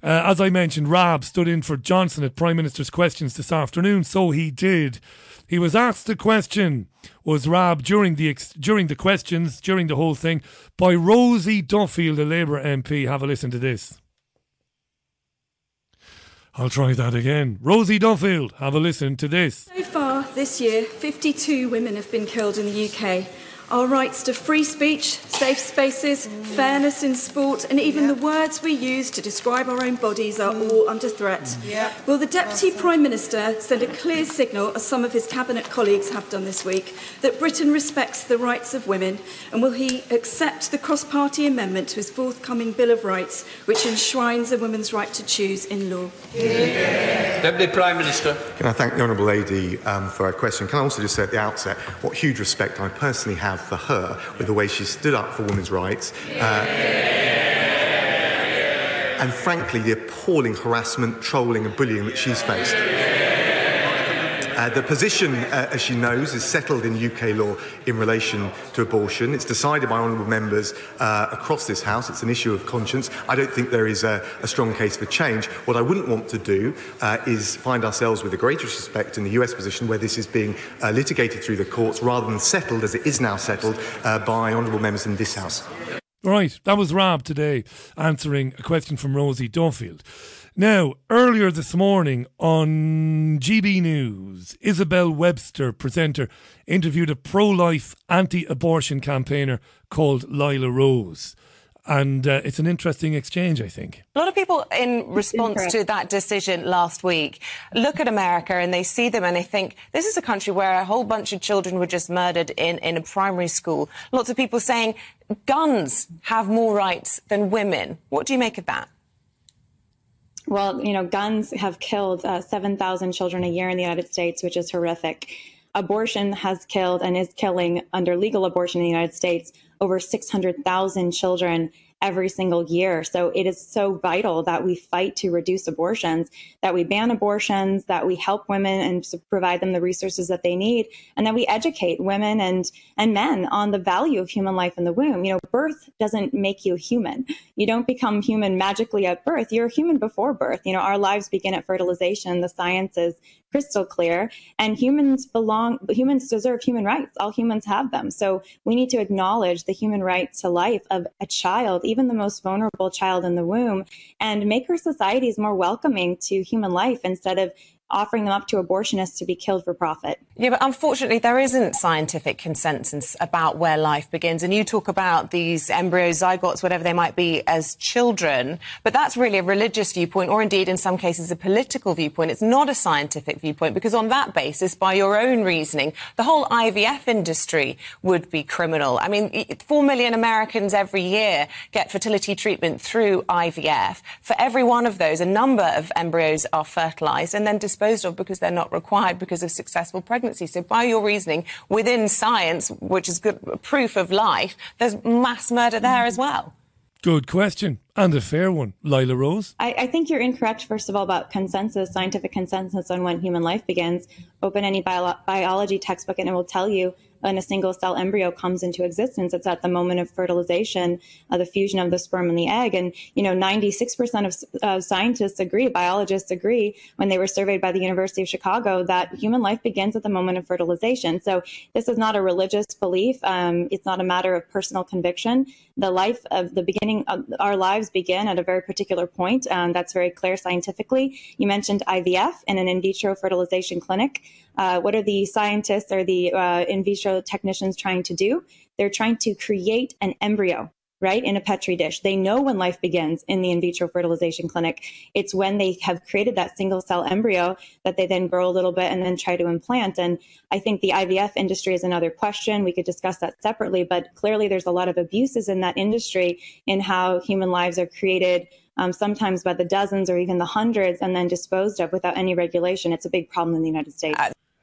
S1: Uh, as I mentioned, Raab stood in for Johnson at Prime Minister's Questions this afternoon, so he did. He was asked a question, was Raab, during the, ex- during the questions, during the whole thing, by Rosie Duffield, a Labour MP. Have a listen to this. I'll try that again. Rosie Duffield, have a listen to this.
S10: So this year, 52 women have been killed in the UK. Our rights to free speech, safe spaces, mm. fairness in sport, and even the words we use to describe our own bodies are mm. all under threat. Mm. Will the Deputy Prime Minister send a clear signal, as some of his Cabinet colleagues have done this week, that Britain respects the rights of women? And will he accept the cross party amendment to his forthcoming Bill of Rights, which enshrines a woman's right to choose in law?
S11: Yeah. Deputy Prime Minister.
S12: Can I thank the Honourable Lady um, for her question? Can I also just say at the outset what huge respect I personally have have for her with the way she stood up for women's rights. Uh, and frankly, the appalling harassment, trolling, and bullying that she's faced. Uh, the position, uh, as she knows, is settled in UK law in relation to abortion. It's decided by honourable members uh, across this House. It's an issue of conscience. I don't think there is a, a strong case for change. What I wouldn't want to do uh, is find ourselves with the greatest respect in the US position where this is being uh, litigated through the courts rather than settled, as it is now settled, uh, by honourable members in this House.
S1: Right, that was Raab today answering a question from Rosie Duffield. Now, earlier this morning on GB News, Isabel Webster, presenter, interviewed a pro life anti abortion campaigner called Lila Rose. And uh, it's an interesting exchange, I think.
S13: A lot of people, in response to that decision last week, look at America and they see them and they think this is a country where a whole bunch of children were just murdered in, in a primary school. Lots of people saying guns have more rights than women. What do you make of that?
S14: Well, you know, guns have killed uh, 7,000 children a year in the United States, which is horrific. Abortion has killed and is killing, under legal abortion in the United States, over 600,000 children every single year. So it is so vital that we fight to reduce abortions, that we ban abortions, that we help women and provide them the resources that they need, and that we educate women and and men on the value of human life in the womb. You know, birth doesn't make you human. You don't become human magically at birth. You're human before birth. You know, our lives begin at fertilization. The science is crystal clear. And humans belong, humans deserve human rights. All humans have them. So we need to acknowledge the human right to life of a child, even the most vulnerable child in the womb, and make our societies more welcoming to human life instead of offering them up to abortionists to be killed for profit.
S13: Yeah, but unfortunately, there isn't scientific consensus about where life begins. And you talk about these embryos, zygotes, whatever they might be, as children, but that's really a religious viewpoint, or indeed, in some cases, a political viewpoint. It's not a scientific viewpoint, because on that basis, by your own reasoning, the whole IVF industry would be criminal. I mean, four million Americans every year get fertility treatment through IVF. For every one of those, a number of embryos are fertilized and then disposed of because they're not required because of successful pregnancy. So, by your reasoning, within science, which is good proof of life, there's mass murder there as well.
S1: Good question. And a fair one, Lila Rose.
S14: I, I, think you're incorrect, first of all, about consensus, scientific consensus on when human life begins. Open any bio- biology textbook and it will tell you when a single cell embryo comes into existence. It's at the moment of fertilization, uh, the fusion of the sperm and the egg. And, you know, 96% of uh, scientists agree, biologists agree, when they were surveyed by the University of Chicago, that human life begins at the moment of fertilization. So this is not a religious belief. Um, it's not a matter of personal conviction. The life of the beginning of our lives begin at a very particular point. Um, that's very clear scientifically. You mentioned IVF in an in vitro fertilization clinic. Uh, what are the scientists or the uh, in vitro technicians trying to do? They're trying to create an embryo, right, in a petri dish. They know when life begins in the in vitro fertilization clinic. It's when they have created that single cell embryo that they then grow a little bit and then try to implant. And I think the IVF industry is another question. We could discuss that separately, but clearly there's a lot of abuses in that industry in how human lives are created. Um, sometimes by the dozens or even the hundreds, and then disposed of without any regulation. It's a big problem in the United States.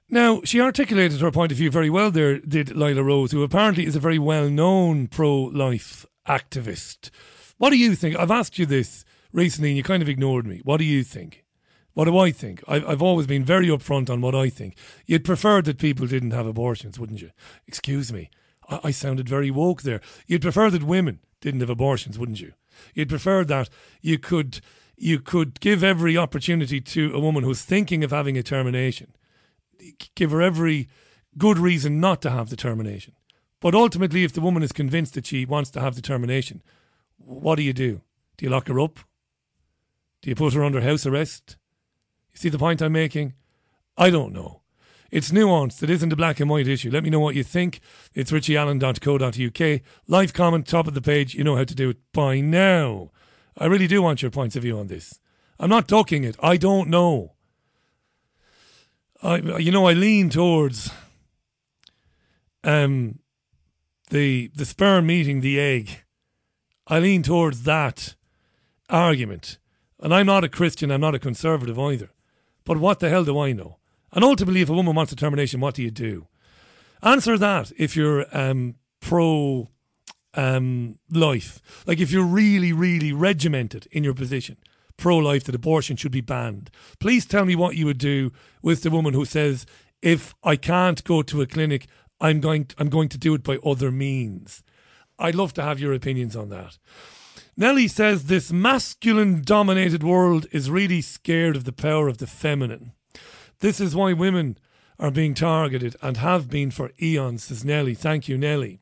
S1: Now, she articulated her point of view very well there, did Lila Rose, who apparently is a very well known pro life activist. What do you think? I've asked you this recently and you kind of ignored me. What do you think? What do I think? I've, I've always been very upfront on what I think. You'd prefer that people didn't have abortions, wouldn't you? Excuse me. I, I sounded very woke there. You'd prefer that women didn't have abortions, wouldn't you? You'd prefer that you could you could give every opportunity to a woman who's thinking of having a termination give her every good reason not to have the termination. But ultimately, if the woman is convinced that she wants to have the termination, what do you do? Do you lock her up? Do you put her under house arrest? You see the point I'm making? I don't know. It's nuanced. It isn't a black and white issue. Let me know what you think. It's richieallen.co.uk. Live comment, top of the page. You know how to do it by now. I really do want your points of view on this. I'm not ducking it. I don't know. I, you know, I lean towards um, the the sperm meeting the egg. I lean towards that argument, and I'm not a Christian. I'm not a conservative either. But what the hell do I know? And ultimately, if a woman wants termination, what do you do? Answer that if you're um, pro um, life. Like if you're really, really regimented in your position pro life that abortion should be banned. Please tell me what you would do with the woman who says, if I can't go to a clinic, I'm going, to, I'm going to do it by other means. I'd love to have your opinions on that. Nellie says this masculine dominated world is really scared of the power of the feminine. This is why women are being targeted and have been for eons, says Nellie. Thank you, Nellie.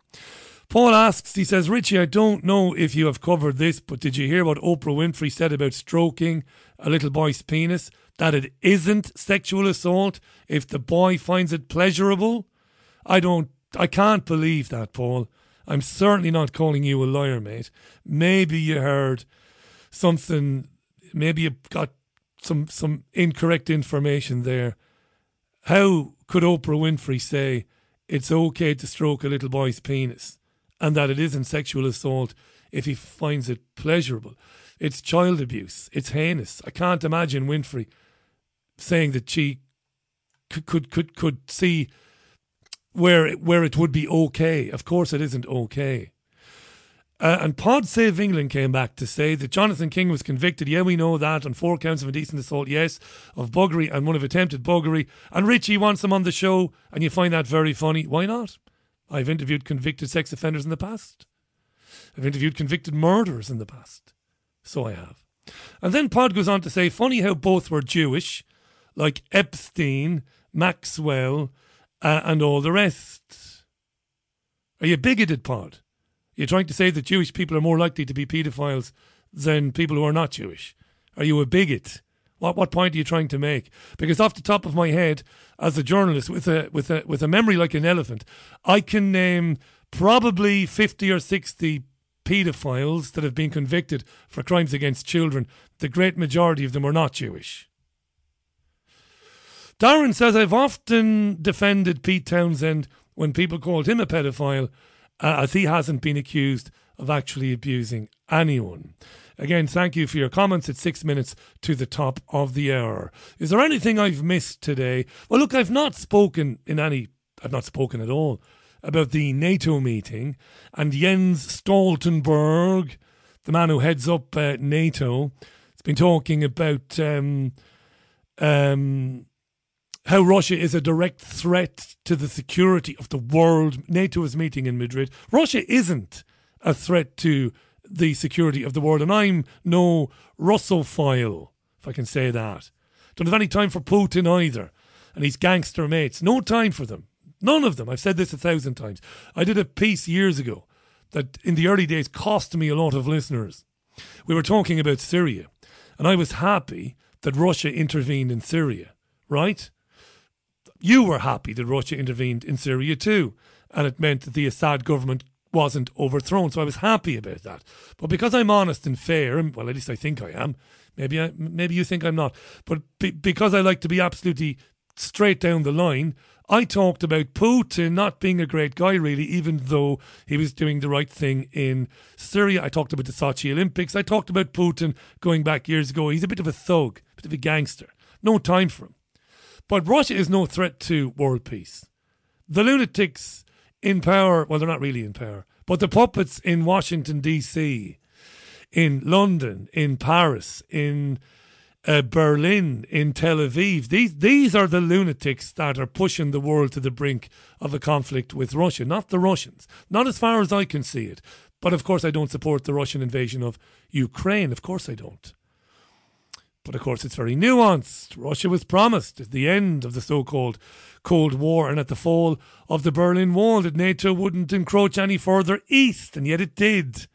S1: Paul asks, he says, Richie, I don't know if you have covered this, but did you hear what Oprah Winfrey said about stroking a little boy's penis? That it isn't sexual assault if the boy finds it pleasurable? I don't, I can't believe that, Paul. I'm certainly not calling you a liar, mate. Maybe you heard something, maybe you got some, some incorrect information there. How could Oprah Winfrey say it's okay to stroke a little boy's penis? and that it isn't sexual assault if he finds it pleasurable. It's child abuse. It's heinous. I can't imagine Winfrey saying that she could could could, could see where it, where it would be okay. Of course, it isn't okay. Uh, and Pod Save England came back to say that Jonathan King was convicted. Yeah, we know that on four counts of indecent assault. Yes, of buggery and one of attempted buggery. And Richie wants him on the show, and you find that very funny. Why not? I've interviewed convicted sex offenders in the past. I've interviewed convicted murderers in the past. So I have. And then Pod goes on to say, funny how both were Jewish, like Epstein, Maxwell, uh, and all the rest. Are you bigoted, Pod? You're trying to say that Jewish people are more likely to be paedophiles than people who are not Jewish? Are you a bigot? What what point are you trying to make? Because off the top of my head, as a journalist with a with a with a memory like an elephant, I can name probably fifty or sixty paedophiles that have been convicted for crimes against children. The great majority of them are not Jewish. Darren says I've often defended Pete Townshend when people called him a pedophile, uh, as he hasn't been accused of actually abusing anyone. Again, thank you for your comments. It's six minutes to the top of the hour. Is there anything I've missed today? Well, look, I've not spoken in any, I've not spoken at all about the NATO meeting and Jens Stoltenberg the man who heads up uh, NATO, has been talking about um, um, how Russia is a direct threat to the security of the world. NATO is meeting in Madrid. Russia isn't a threat to the security of the world, and I'm no Russophile, if I can say that. Don't have any time for Putin either, and his gangster mates. No time for them. None of them. I've said this a thousand times. I did a piece years ago that in the early days cost me a lot of listeners. We were talking about Syria, and I was happy that Russia intervened in Syria, right? You were happy that Russia intervened in Syria too, and it meant that the Assad government wasn't overthrown. So I was happy about that. But because I'm honest and fair, and well, at least I think I am. Maybe I, maybe you think I'm not. But be, because I like to be absolutely straight down the line, I talked about Putin not being a great guy, really, even though he was doing the right thing in Syria. I talked about the Sochi Olympics. I talked about Putin going back years ago. He's a bit of a thug, a bit of a gangster. No time for him. But Russia is no threat to world peace. The lunatics in power, well, they're not really in power, but the puppets in Washington, D.C., in London, in Paris, in uh, Berlin, in Tel Aviv, these, these are the lunatics that are pushing the world to the brink of a conflict with Russia, not the Russians. Not as far as I can see it. But of course, I don't support the Russian invasion of Ukraine. Of course, I don't. But of course, it's very nuanced. Russia was promised at the end of the so called Cold War and at the fall of the Berlin Wall that NATO wouldn't encroach any further east, and yet it did.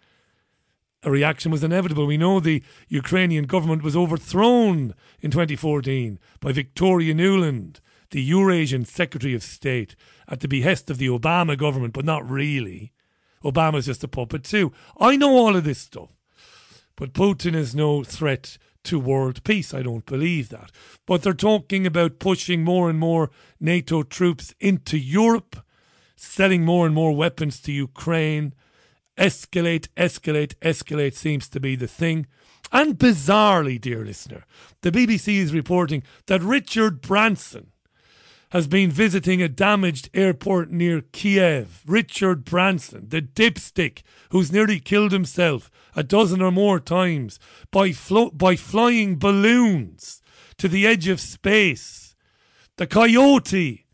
S1: A reaction was inevitable. We know the Ukrainian government was overthrown in 2014 by Victoria Nuland, the Eurasian Secretary of State, at the behest of the Obama government, but not really. Obama's just a puppet, too. I know all of this stuff. But Putin is no threat to world peace. I don't believe that. But they're talking about pushing more and more NATO troops into Europe, selling more and more weapons to Ukraine. Escalate, escalate, escalate seems to be the thing. And bizarrely, dear listener, the BBC is reporting that Richard Branson has been visiting a damaged airport near Kiev. Richard Branson, the dipstick who's nearly killed himself a dozen or more times by, flo- by flying balloons to the edge of space. The Coyote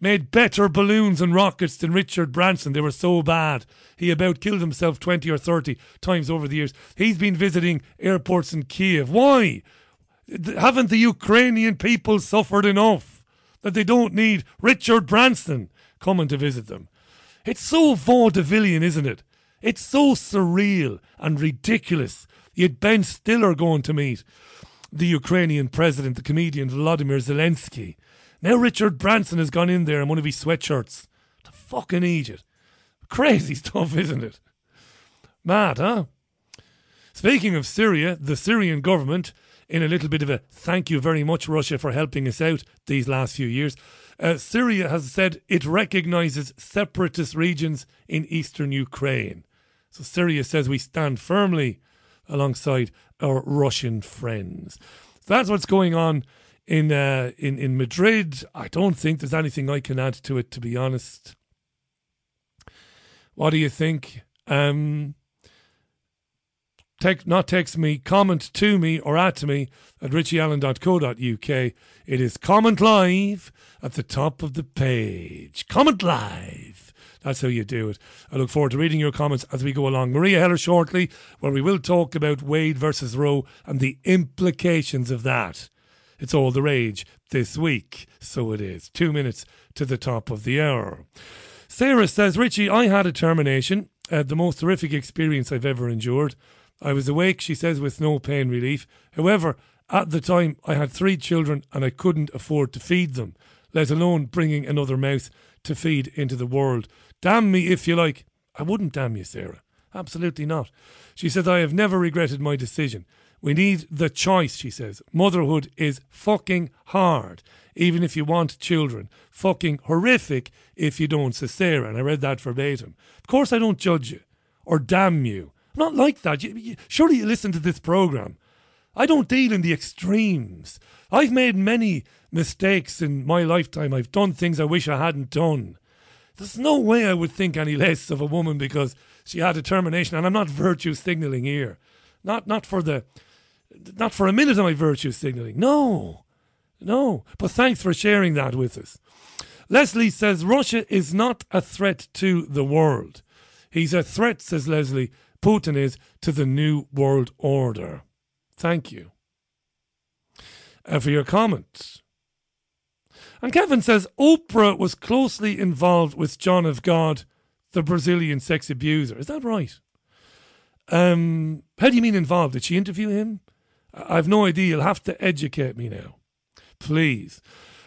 S1: made better balloons and rockets than Richard Branson. They were so bad. He about killed himself 20 or 30 times over the years. He's been visiting airports in Kiev. Why? Haven't the Ukrainian people suffered enough that they don't need Richard Branson coming to visit them? It's so vaudevillian, isn't it? It's so surreal and ridiculous. Yet Ben Stiller going to meet the Ukrainian president, the comedian Vladimir Zelensky. Now Richard Branson has gone in there in one of his sweatshirts to fucking it. Crazy stuff, isn't it? Mad, huh? Speaking of Syria, the Syrian government, in a little bit of a thank you very much, Russia, for helping us out these last few years, uh, Syria has said it recognizes separatist regions in eastern Ukraine. So Syria says we stand firmly alongside our Russian friends. So that's what's going on in uh, in in Madrid. I don't think there's anything I can add to it, to be honest. What do you think? Um, Text, not text me, comment to me or at to me at richieallen.co.uk. It is comment live at the top of the page. Comment live. That's how you do it. I look forward to reading your comments as we go along. Meria Heller shortly, where we will talk about Wade versus Roe and the implications of that. It's all the rage this week. So it is. Two minutes to the top of the hour. Sarah says, Richie, I had a termination, uh, the most horrific experience I've ever endured. I was awake, she says, with no pain relief. However, at the time, I had three children and I couldn't afford to feed them, let alone bringing another mouth to feed into the world. Damn me if you like. I wouldn't damn you, Sarah. Absolutely not. She says, I have never regretted my decision. We need the choice, she says. Motherhood is fucking hard, even if you want children. Fucking horrific if you don't, says Sarah. And I read that verbatim. Of course, I don't judge you or damn you not like that. You, you, surely you listen to this program. I don't deal in the extremes. I've made many mistakes in my lifetime. I've done things I wish I hadn't done. There's no way I would think any less of a woman because she had determination. And I'm not virtue signaling here. Not not for the not for a minute am I virtue signaling. No. No. But thanks for sharing that with us. Leslie says Russia is not a threat to the world. He's a threat, says Leslie. Putin is to the new world order. Thank you uh, for your comments. And Kevin says Oprah was closely involved with John of God, the Brazilian sex abuser. Is that right? Um, how do you mean involved? Did she interview him? I've no idea. You'll have to educate me now. Please.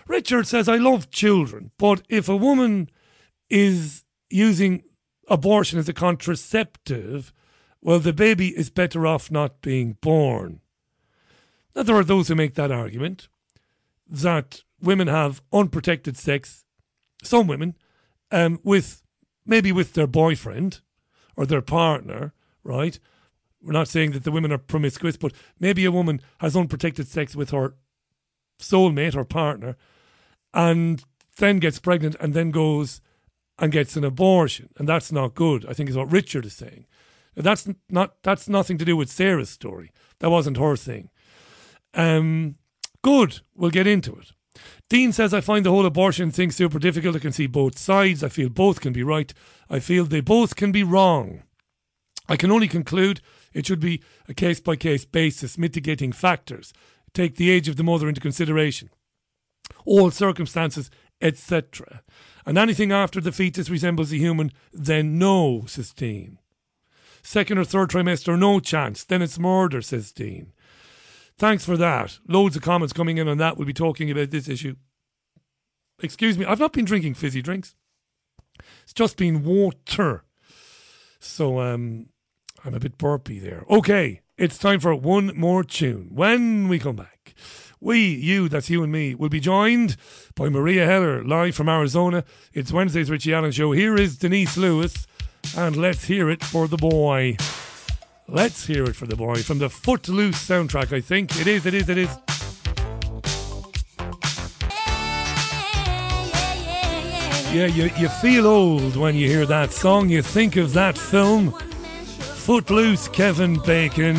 S1: Richard says, I love children, but if a woman is using abortion as a contraceptive, well, the baby is better off not being born. Now, there are those who make that argument that women have unprotected sex, some women, um, with maybe with their boyfriend or their partner, right? We're not saying that the women are promiscuous, but maybe a woman has unprotected sex with her soulmate or partner and then gets pregnant and then goes and gets an abortion. And that's not good, I think is what Richard is saying. That's not that's nothing to do with Sarah's story. That wasn't her thing. Um, good. We'll get into it. Dean says, I find the whole abortion thing super difficult. I can see both sides. I feel both can be right. I feel they both can be wrong. I can only conclude it should be a case by case basis, mitigating factors. Take the age of the mother into consideration, all circumstances, etc. And anything after the fetus resembles a human, then no, says Dean. Second or third trimester, no chance. Then it's murder, says Dean. Thanks for that. Loads of comments coming in on that. We'll be talking about this issue. Excuse me, I've not been drinking fizzy drinks. It's just been water. So um, I'm a bit burpy there. Okay, it's time for one more tune. When we come back, we, you, that's you and me, will be joined by Meria Heller, live from Arizona. It's Wednesday's Richie Allen Show. Here is Denise Lewis, and let's hear it for the boy. Let's hear it for the boy from the Footloose soundtrack, I think. It is, it is, it is. Yeah, you, you feel old when you hear that song. You think of that film. Footloose Kevin Bacon.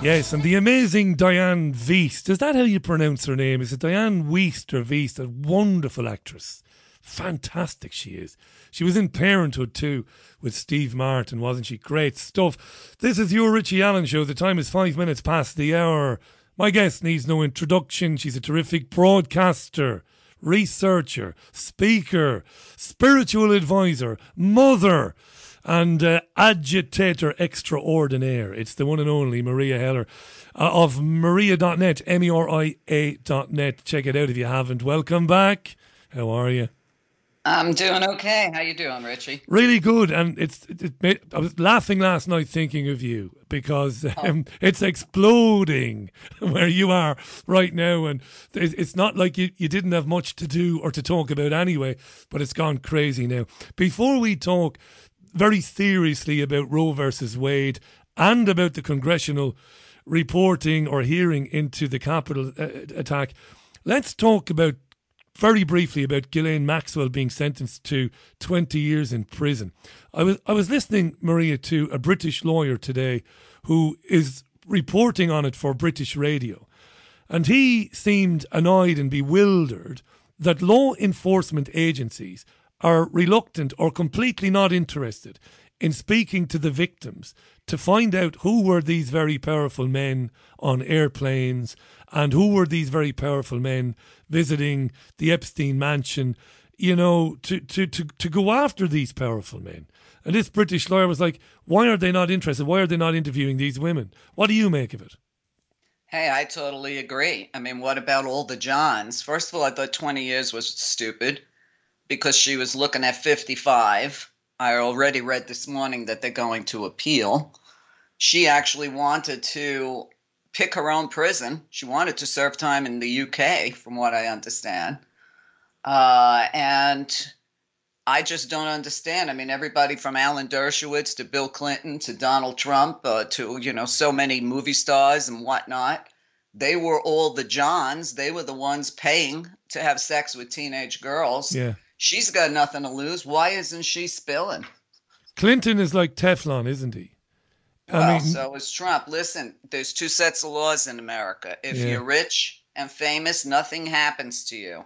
S1: Yes, and the amazing Dianne Wiest. Is that how you pronounce her name? Is it Dianne Wiest or Wiest? A wonderful actress. Fantastic she is. She was in Parenthood too with Steve Martin, wasn't she? Great stuff. This is your Richie Allen show. The time is five minutes past the hour. My guest needs no introduction. She's a terrific broadcaster, researcher, speaker, spiritual advisor, mother, and uh, agitator extraordinaire. It's the one and only Meria Heller uh, of Meria.net, M E R I A.net. Check it out if you haven't. Welcome back. How are you?
S15: I'm doing okay. How you doing, Richie?
S1: Really good. And it's it, it, I was laughing last night thinking of you because oh. um, oh. it's exploding where you are right now, and it's not like you, you didn't have much to do or to talk about anyway, but it's gone crazy now. Before we talk very seriously about Roe versus Wade and about the congressional reporting or hearing into the Capitol uh, attack, let's talk about very briefly about Ghislaine Maxwell being sentenced to 20 years in prison. I was I was listening, Meria, to a British lawyer today who is reporting on it for British radio. And he seemed annoyed and bewildered that law enforcement agencies are reluctant or completely not interested in speaking to the victims to find out who were these very powerful men on airplanes and who were these very powerful men visiting the Epstein mansion, you know, to, to, to, to go after these powerful men. And this British lawyer was like, why are they not interested? Why are they not interviewing these women? What do you make of it?
S15: Hey, I totally agree. I mean, what about all the Johns? First of all, I thought 20 years was stupid because she was looking at 55 I already read this morning that they're going to appeal. She actually wanted to pick her own prison. She wanted to serve time in the UK, from what I understand. Uh, and I just don't understand. I mean, everybody from Alan Dershowitz to Bill Clinton to Donald Trump uh, to, you know, so many movie stars and whatnot, they were all the Johns. They were the ones paying to have sex with teenage girls.
S1: Yeah
S15: She's got nothing to lose. Why isn't she spilling?
S1: Clinton is like Teflon, isn't he?
S15: I well, mean, so is Trump. Listen, there's two sets of laws in America. If yeah. you're rich and famous, nothing happens to you.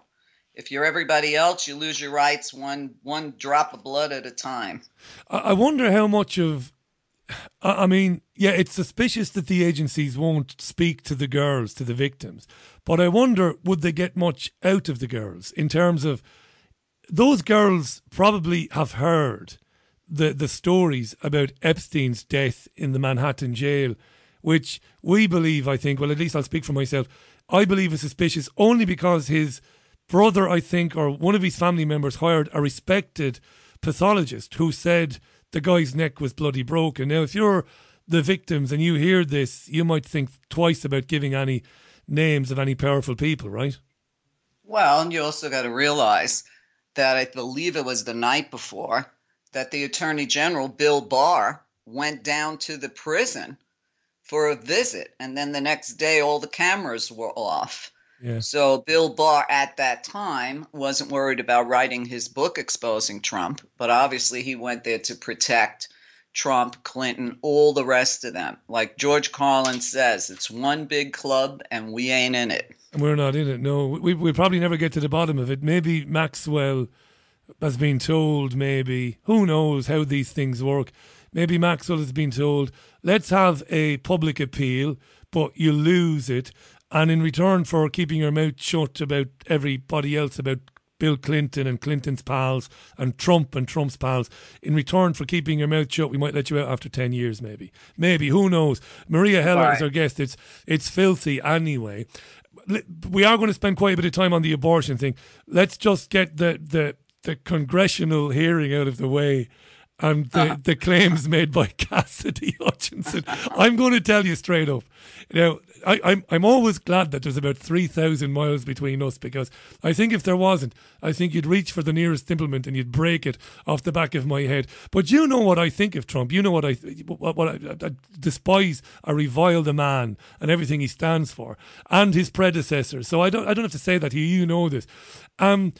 S15: If you're everybody else, you lose your rights one one drop of blood at a time.
S1: I wonder how much of I mean, yeah, it's suspicious that the agencies won't speak to the girls, to the victims. But I wonder, would they get much out of the girls in terms of those girls probably have heard the, the stories about Epstein's death in the Manhattan jail, which we believe, I think, well, at least I'll speak for myself, I believe is suspicious only because his brother, I think, or one of his family members hired a respected pathologist who said the guy's neck was bloody broken. Now, if you're the victims and you hear this, you might think twice about giving any names of any powerful people, right?
S15: Well, and you also got to realize that I believe it was the night before that the Attorney General, Bill Barr, went down to the prison for a visit. And then the next day, all the cameras were off.
S1: Yeah.
S15: So Bill Barr at that time wasn't worried about writing his book exposing Trump, but obviously he went there to protect Trump, Clinton, all the rest of them. Like George Carlin says, it's one big club and we ain't in it.
S1: And we're not in it. No, we we probably never get to the bottom of it. Maybe Maxwell has been told. Maybe who knows how these things work. Maybe Maxwell has been told, let's have a public appeal, but you lose it. And in return for keeping your mouth shut about everybody else, about Bill Clinton and Clinton's pals and Trump and Trump's pals, in return for keeping your mouth shut, we might let you out after 10 years, maybe. Maybe, who knows? Meria Heller right. is our guest. It's, it's filthy anyway. We are going to spend quite a bit of time on the abortion thing. Let's just get the, the, the congressional hearing out of the way and the, uh-huh. the claims made by Cassidy Hutchinson. I'm going to tell you straight up. Now, I, am I'm, I'm always glad that there's about 3,000 miles between us because I think if there wasn't, I think you'd reach for the nearest implement and you'd break it off the back of my head. But you know what I think of Trump. You know what I, what, what I, I despise, I revile the man and everything he stands for and his predecessors. So I don't, I don't have to say that. You, you know this. Um,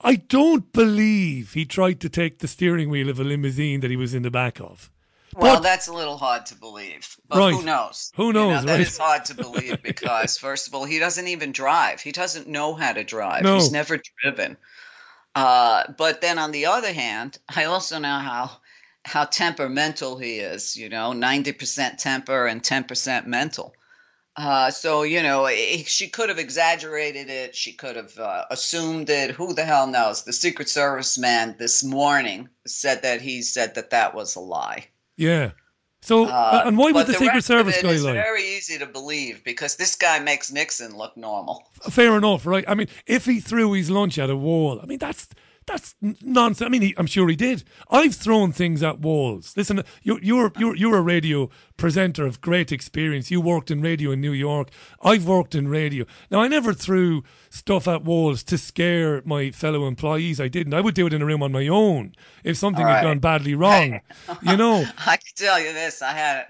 S1: I don't believe he tried to take the steering wheel of a limousine that he was in the back of.
S15: Well, but, that's a little hard to believe. But right. who knows?
S1: Who knows?
S15: You know,
S1: right?
S15: That is hard to believe because, first of all, he doesn't even drive. He doesn't know how to drive. No. He's never driven. Uh, but then on the other hand, I also know how how temperamental he is. You know, ninety percent temper and ten percent mental. Uh, so you know, she could have exaggerated it. She could have uh, assumed it. Who the hell knows? The Secret Service man this morning said that he said that that was a lie.
S1: Yeah. So, uh, and why would the, the Secret Service guy lie?
S15: It's very easy to believe because this guy makes Nixon look normal.
S1: Fair enough, right? I mean, if he threw his lunch at a wall, I mean, that's that's nonsense. I mean, he, I'm sure he did. I've thrown things at walls. Listen, you're, you're you're you're a radio presenter of great experience. You worked in radio in New York. I've worked in radio. Now, I never threw stuff at walls to scare my fellow employees. I didn't. I would do it in a room on my own if something right. had gone badly wrong. you know.
S15: I can tell you this. I had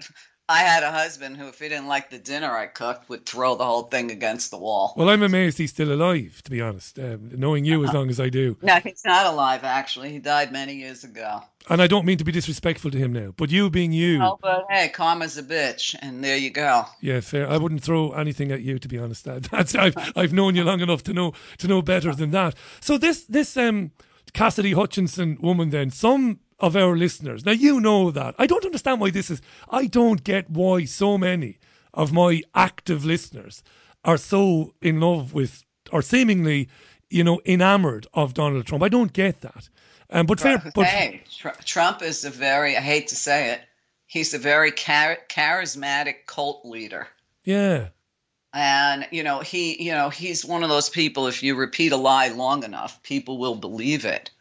S15: I had a husband who, if he didn't like the dinner I cooked, would throw the whole thing against the wall.
S1: Well, I'm amazed he's still alive, to be honest, um, knowing you as long as I do.
S15: No, he's not alive, actually. He died many years ago.
S1: And I don't mean to be disrespectful to him now, but you being you.
S15: Oh, but hey, karma's a bitch, and there you go.
S1: Yeah, fair. I wouldn't throw anything at you, to be honest. That's I've I've known you long enough to know to know better than that. So this this um Cassidy Hutchinson woman, then some of our listeners. Now, you know that. I don't understand why this is. I don't get why so many of my active listeners are so in love with, or seemingly, you know, enamored of Donald Trump. I don't get that. Um, but fair. But
S15: hey, tr- Trump is a very, I hate to say it, he's a very char- charismatic cult leader.
S1: Yeah.
S15: And you know he, you know he's one of those people. If you repeat a lie long enough, people will believe it.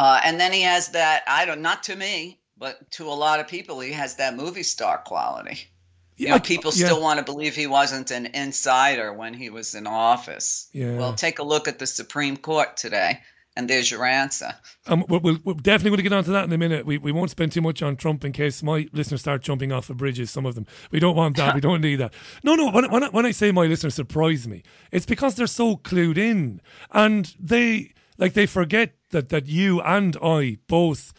S15: Uh, and then he has that, I don't, not to me, but to a lot of people, he has that movie star quality. You know, people yeah. still want to believe he wasn't an insider when he was in office.
S1: Yeah.
S15: Well, take a look at the Supreme Court today, and there's your answer.
S1: Um, we're, we're definitely going to get onto that in a minute. We, we won't spend too much on Trump in case my listeners start jumping off of bridges, some of them. We don't want that. we don't need that. No, no, when, when, I, when I say my listeners surprise me, it's because they're so clued in and they, like, they forget that that you and I both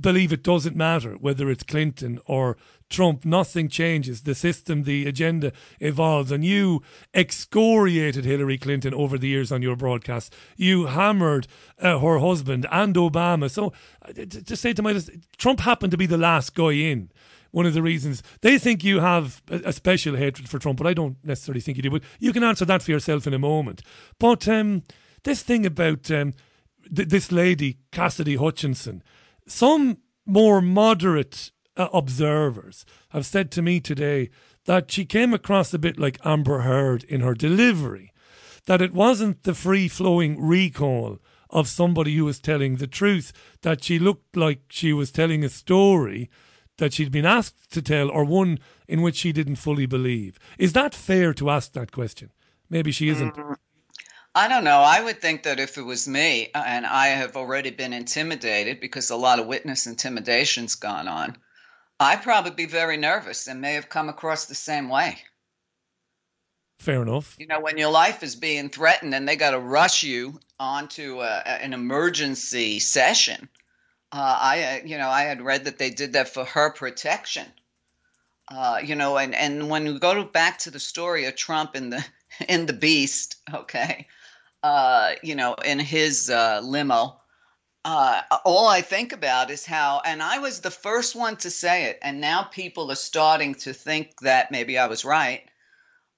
S1: believe it doesn't matter whether it's Clinton or Trump. Nothing changes. The system, the agenda evolves. And you excoriated Hillary Clinton over the years on your broadcast. You hammered uh, her husband and Obama. So uh, to say to my Trump happened to be the last guy in one of the reasons they think you have a, special hatred for Trump, but I don't necessarily think you do. But you can answer that for yourself in a moment. But um, this thing about um, th- this lady Cassidy Hutchinson, some more moderate uh, observers have said to me today that she came across a bit like Amber Heard in her delivery, that it wasn't the free flowing recall of somebody who was telling the truth, that she looked like she was telling a story that she'd been asked to tell or one in which she didn't fully believe. Is that fair to ask that question? Maybe she isn't.
S15: I don't know. I would think that if it was me, uh, and I have already been intimidated because a lot of witness intimidation's gone on, I'd probably be very nervous and may have come across the same way.
S1: Fair enough.
S15: You know, when your life is being threatened and they got to rush you onto a, an emergency session, uh, I, uh, you know, I had read that they did that for her protection. Uh, you know, and, and when we go to, back to the story of Trump in the in the Beast, okay, uh, you know, in his uh, limo. Uh, all I think about is how, and I was the first one to say it, and now people are starting to think that maybe I was right.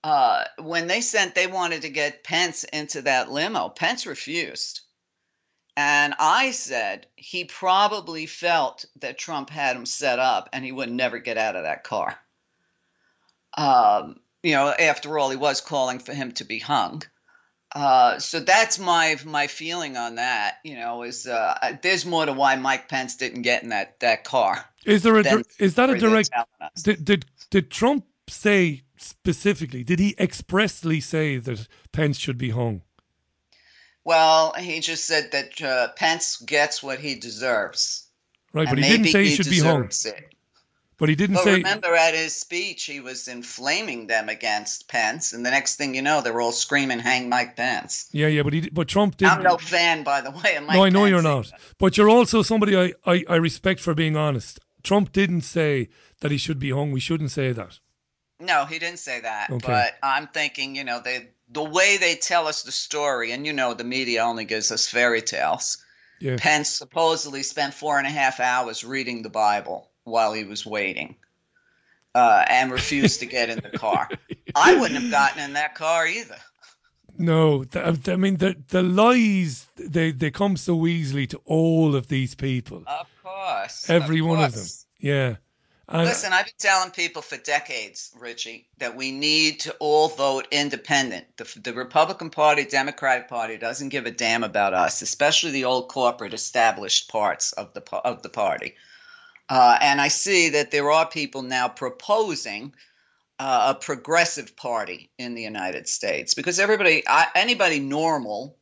S15: Uh, when they sent, they wanted to get Pence into that limo. Pence refused. And I said he probably felt that Trump had him set up and he would never get out of that car. Um, you know, after all, he was calling for him to be hung. Uh, so that's my my feeling on that. You know, is uh, there's more to why Mike Pence didn't get in that that car.
S1: Is there a is that a direct? Did, did did Trump say specifically? Did he expressly say that Pence should be hung?
S15: Well, he just said that uh, Pence gets what he deserves.
S1: Right, but he didn't say he, he should be hung. It. But he didn't
S15: but
S1: say.
S15: Remember, at his speech, he was inflaming them against Pence, and the next thing you know, they're all screaming, "Hang Mike Pence!"
S1: Yeah, yeah, but he, but Trump did.
S15: I'm no fan, by the way. Of Mike
S1: no, I know
S15: Pence
S1: you're not. But you're also somebody I, I, I respect for being honest. Trump didn't say that he should be hung. We shouldn't say that.
S15: No, he didn't say that. Okay. But I'm thinking, you know, they the way they tell us the story, and you know, the media only gives us fairy tales. Yeah. Pence supposedly spent four and a half hours reading the Bible while he was waiting uh, and refused to get in the car. I wouldn't have gotten in that car either.
S1: No, I mean the the lies they they come so easily to all of these people.
S15: Of course,
S1: every
S15: of
S1: one
S15: course.
S1: of them. Yeah.
S15: And Listen, I've been telling people for decades, Richie, that we need to all vote independent. The, the Republican Party, Democratic Party doesn't give a damn about us, especially the old corporate established parts of the of the party. Uh, and I see that there are people now proposing uh, a progressive party in the United States because everybody, I, anybody normal,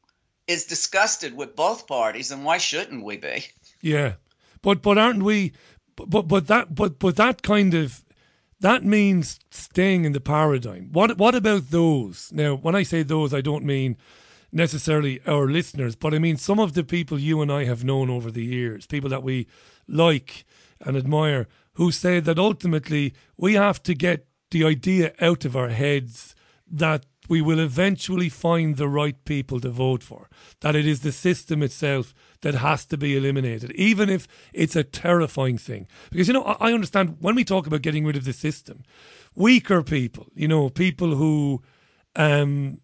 S15: is disgusted with both parties, and why shouldn't we be?
S1: Yeah, but but aren't we? But but that but but that kind of that means staying in the paradigm. What what about those? Now, when I say those, I don't mean necessarily our listeners, but I mean some of the people you and I have known over the years, people that we like and admire who say that ultimately we have to get the idea out of our heads that we will eventually find the right people to vote for, that it is the system itself that has to be eliminated, even if it's a terrifying thing. Because, you know, I understand when we talk about getting rid of the system, weaker people, you know, people who, um,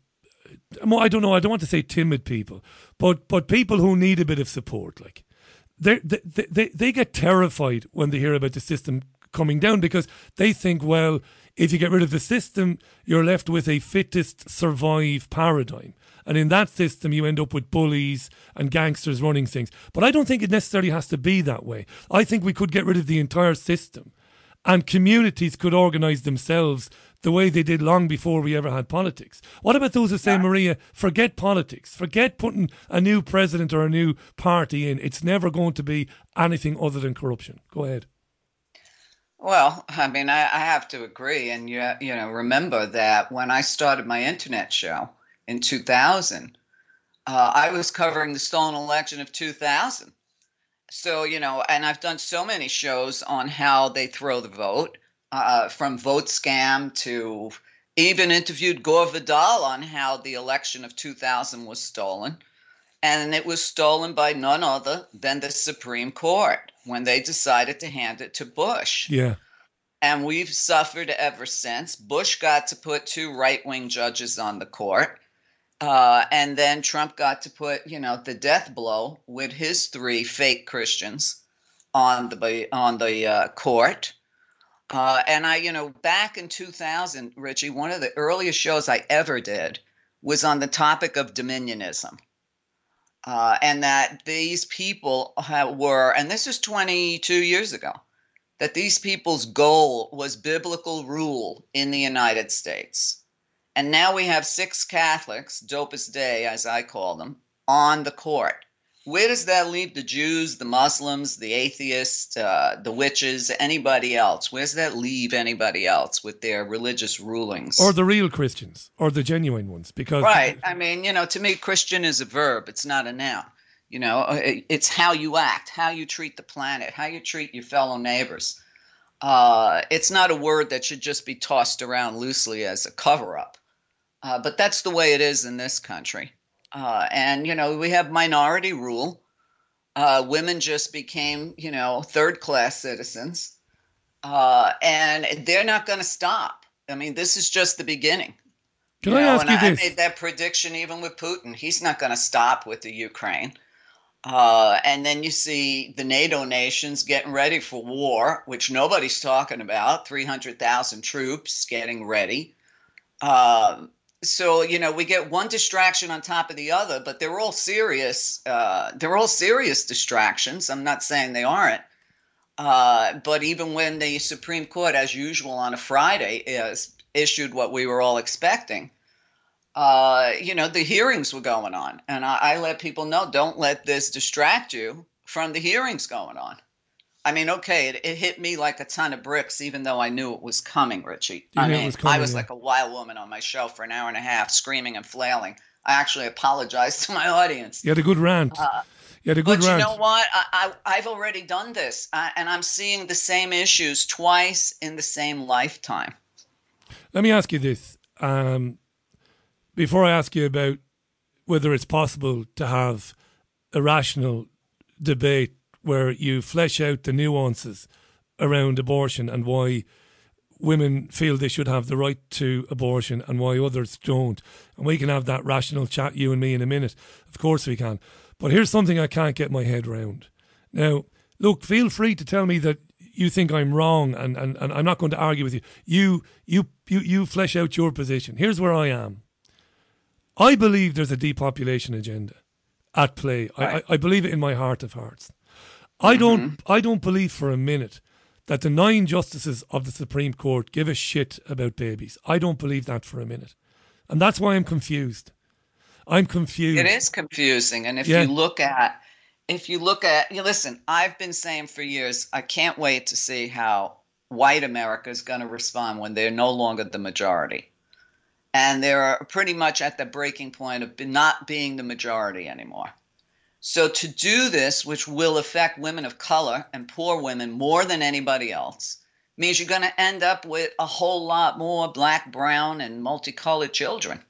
S1: I don't know, I don't want to say timid people, but but people who need a bit of support, like they they they get terrified when they hear about the system coming down because they think, well, if you get rid of the system, you're left with a fittest survive paradigm. And in that system, you end up with bullies and gangsters running things. But I don't think it necessarily has to be that way. I think we could get rid of the entire system and communities could organize themselves the way they did long before we ever had politics. What about those who say, yeah. Meria, forget politics, forget putting a new president or a new party in? It's never going to be anything other than corruption. Go ahead.
S15: Well, I mean, I, I have to agree, and you you know remember that when I started my internet show in 2000, Uh, I was covering the stolen election of 2000. So, you know, and I've done so many shows on how they throw the vote, uh, from vote scam to even interviewed Gore Vidal on how the election of 2000 was stolen. And it was stolen by none other than the Supreme Court when they decided to hand it to Bush.
S1: Yeah.
S15: And we've suffered ever since. Bush got to put two right wing judges on the court. Uh, and then Trump got to put, you know, the death blow with his three fake Christians on the on the uh, court. Uh, and I, you know, back in 2000, Richie, one of the earliest shows I ever did was on the topic of dominionism. Uh, and that these people were, and this is 22 years ago, that these people's goal was biblical rule in the United States. And now we have six Catholics, Opus Dei, as I call them, on the court. Where does that leave the Jews, the Muslims, the atheists, uh, the witches, anybody else? Where does that leave anybody else with their religious rulings?
S1: Or the real Christians, or the genuine ones, because
S15: right. I mean, you know, to me, Christian is a verb; it's not a noun. You know, uh, it's how you act, how you treat the planet, how you treat your fellow neighbors. Uh, it's not a word that should just be tossed around loosely as a cover-up. Uh, but that's the way it is in this country. Uh, and, you know, we have minority rule. Uh, women just became, you know, third class citizens. Uh, and they're not going to stop. I mean, this is just the beginning.
S1: Can you I know, ask
S15: and
S1: you
S15: I,
S1: this?
S15: I made that prediction even with Putin. He's not going to stop with the Ukraine. Uh, and then you see the NATO nations getting ready for war, which nobody's talking about 300,000 troops getting ready. Um, so you know we get one distraction on top of the other but they're all serious uh, they're all serious distractions. I'm not saying they aren't. Uh, but even when the supreme court as usual on a friday is issued what we were all expecting uh, you know the hearings were going on. And I, I let people know don't let this distract you from the hearings going on I mean, okay, it, it, hit me like a ton of bricks, even though I knew it was coming, Richie.
S1: You
S15: I mean,
S1: was coming,
S15: I was
S1: yeah.
S15: like a wild woman on my show for an hour and a half, screaming and flailing. I actually apologized to my audience.
S1: You had a good rant.
S15: Uh,
S1: you had a good
S15: but
S1: rant.
S15: you know what? I, I, I've already done this, uh, and I'm seeing the same issues twice in the same lifetime.
S1: Let me ask you this. Um, before I ask you about whether it's possible to have a rational debate where you flesh out the nuances around abortion and why women feel they should have the right to abortion and why others don't. And we can have that rational chat, you and me, in a minute. Of course we can. But here's something I can't get my head around. Now, look, feel free to tell me that you think I'm wrong and, and, and I'm not going to argue with you. You you you you flesh out your position. Here's where I am. I believe there's a depopulation agenda at play. I, I, I believe it in my heart of hearts. I mm-hmm. don't I don't believe for a minute that the nine justices of the Supreme Court give a shit about babies. I don't believe that for a minute. And that's why I'm confused. I'm confused.
S15: It is confusing, and if
S1: Yeah.
S15: you look at, if you look at, you listen. I've been saying for years, I can't wait to see how white America is going to respond when they're no longer the majority, and they're pretty much at the breaking point of not being the majority anymore. So to do this, which will affect women of color and poor women more than anybody else, means you're going to end up with a whole lot more black, brown, and multicolored children.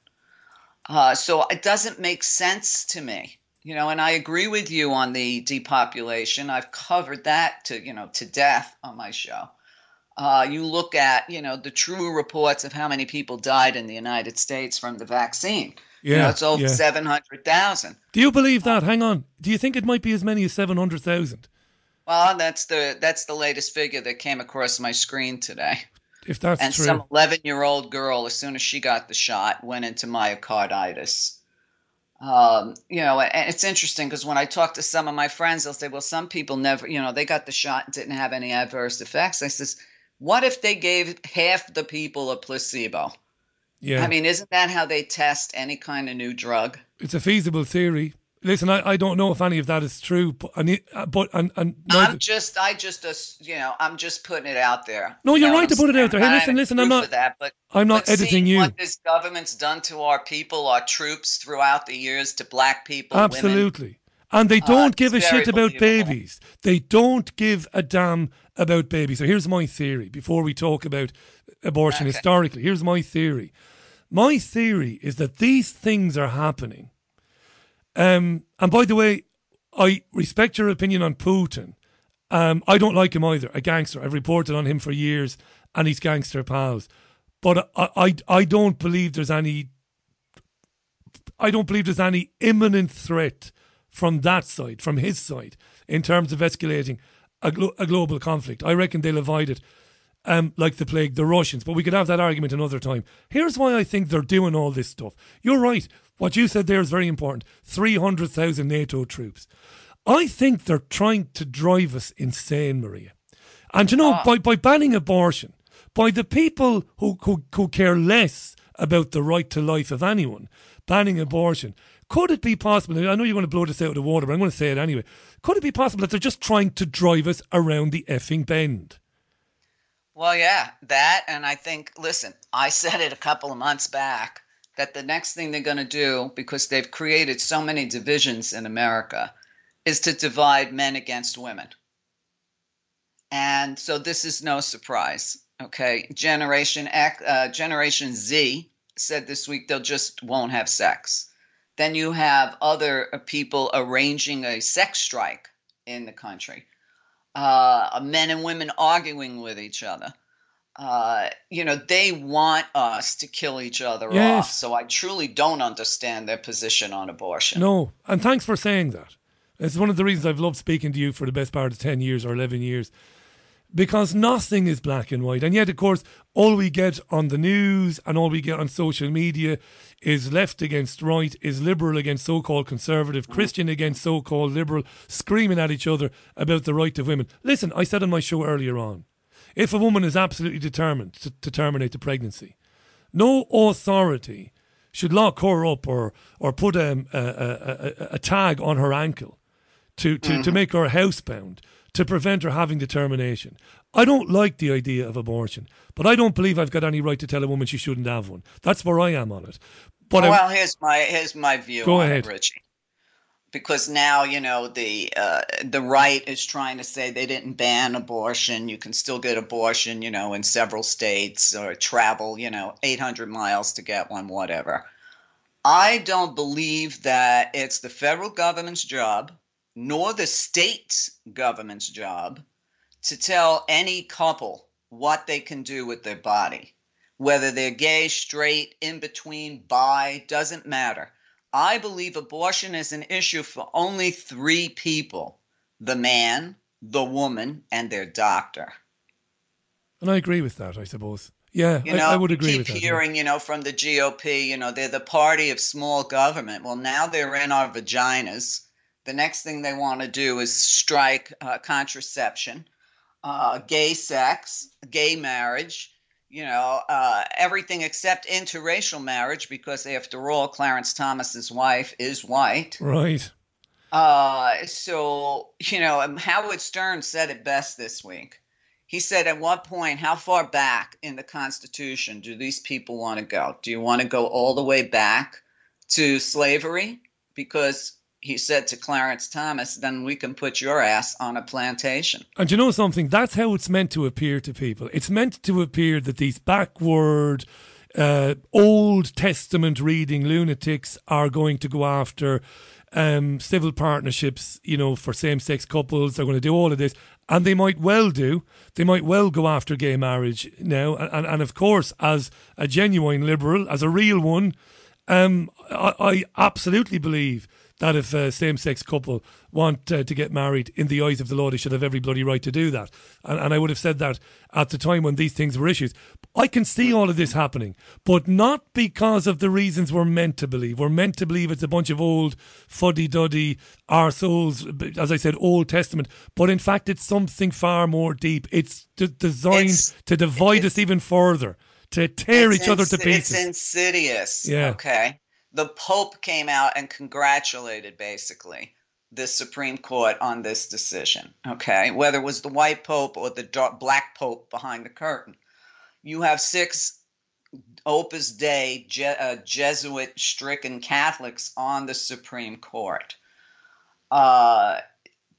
S15: Uh, so it doesn't make sense to me, you know. And I agree with you on the depopulation. I've covered that to you know to death on my show. Uh, you look at you know the true reports of how many people died in the United States from the vaccine. You know,
S1: Yeah,
S15: it's over
S1: yeah.
S15: seven hundred thousand.
S1: Do you believe that? Hang on. Do you think it might be as many as 700,000?
S15: Well, that's the that's the latest figure that came across my screen today.
S1: If that's
S15: and
S1: true.
S15: some 11 year old girl, as soon as she got the shot, went into myocarditis. Um, you know, and it's interesting because when I talk to some of my friends, they'll say, well, some people never, you know, they got the shot and didn't have any adverse effects. I says, what if they gave half the people a placebo?
S1: Yeah.
S15: I mean, isn't that how they test any kind of new drug?
S1: it's a feasible theory. Listen, I, I don't know if any of that is true, but and but and, and
S15: I'm just I just uh, you know I'm just putting it out there.
S1: No, you're
S15: You know
S1: right
S15: what
S1: to put it
S15: I'm
S1: out there. Hey, listen, listen, I'm not-
S15: that, but
S1: I'm not
S15: but
S1: editing you.
S15: What this government's done to our people, our troops throughout the years, to black people, women,
S1: Absolutely. And they
S15: Uh,
S1: don't give a shit about babies. They don't give a damn about babies. So here's my theory before we talk about abortion historically. Here's my theory. My theory is that these things are happening. Um, and by the way, I respect your opinion on Putin. Um, I don't like him either. A gangster. I've reported on him for years, and he's gangster pals. But I, I, I don't believe there's any I don't believe there's any imminent threat from that side, from his side, in terms of escalating a, glo- a global conflict. I reckon they'll avoid it um, like the plague, the Russians. But we could have that argument another time. Here's why I think they're doing all this stuff. You're right. What you said there is very important 300,000 NATO troops. I think they're trying to drive us insane, Meria. And you know, by, by banning abortion, by the people who, who, who care less about the right to life of anyone, banning abortion, could it be possible? I know you're going to blow this out of the water, but I'm going to say it anyway. Could it be possible that they're just trying to drive us around the effing bend?
S15: Well, yeah, that, and I think, listen, I said it a couple of months back that the next thing they're going to do, because they've created so many divisions in America, is to divide men against women. And so this is no surprise. Okay, Generation X, uh, Generation Z said this week they'll just won't have sex. Then you have other uh, people arranging a sex strike in the country. Uh, men and women arguing with each other. Uh, you know, they want us to kill each other
S1: Yes.
S15: off. So I truly don't understand their position on abortion.
S1: No, and thanks for saying that. It's one of the reasons I've loved speaking to you for the best part of 10 years or 11 years. Because nothing is black and white. And yet, of course, all we get on the news and all we get on social media is left against right, is liberal against so called conservative, Christian against so called liberal, screaming at each other about the right of women. Listen, I said on my show earlier on if a woman is absolutely determined to, to terminate the pregnancy, no authority should lock her up or or put um, a, a, a, a tag on her ankle to, to, to
S15: Mhm.
S1: make her housebound to prevent her having the termination. I don't like the idea of abortion, but I don't believe I've got any right to tell a woman she shouldn't have one. That's where I am on it. But I-
S15: well, here's my here's my view
S1: Go
S15: on
S1: ahead.
S15: it, Richie. Because now you know the uh, the right is trying to say they didn't ban abortion. You can still get abortion, you know, in several states or travel, you know, 800 miles to get one, whatever. I don't believe that it's the federal government's job nor the state government's job to tell any couple what they can do with their body. Whether they're gay, straight, in between, bi, doesn't matter. I believe abortion is an issue for only three people the man, the woman, and their doctor.
S1: and I agree with that, I suppose. Yeah,
S15: You
S1: I,
S15: know,
S1: I would agree
S15: keep
S1: with that. yeah.
S15: hearing, you know, from the GOP, you know, they're the party of small government. Well, now they're in our vaginas. The next thing they want to do is strike uh, contraception, uh, gay sex, gay marriage, you know, uh, everything except interracial marriage, because after all, Clarence Thomas's wife is white.
S1: Right.
S15: Uh, so, you know, um, Howard Stern said it best this week. He said, at what point, how far back in the Constitution do these people want to go? Do you want to go all the way back to slavery? Because he said to Clarence Thomas, then we can put your ass on a plantation.
S1: And you know something? That's how it's meant to appear to people. It's meant to appear that these backward, uh, Old Testament reading lunatics are going to go after um, civil partnerships, you know, for same sex couples. They're going to do all of this. And they might well do. They might well go after gay marriage now. And, and, and of course, as a genuine liberal, as a real one, um, I, I absolutely believe that if a same-sex couple want uh, to get married in the eyes of the law, they should have every bloody right to do that. And, and I would have said that at the time when these things were issues. I can see all of this happening, but not because of the reasons we're meant to believe. We're meant to believe it's a bunch of old fuddy-duddy arseholes, as I said, Old Testament. But in fact, it's something far more deep. It's d- designed to divide us even further, to tear each other to pieces.
S15: It's insidious.
S1: Yeah.
S15: Okay. The Pope came out and congratulated basically the Supreme Court on this decision. Okay, whether it was the white Pope or the dark, black Pope behind the curtain, you have six Opus Dei Je- uh, Jesuit stricken Catholics on the Supreme Court. Uh,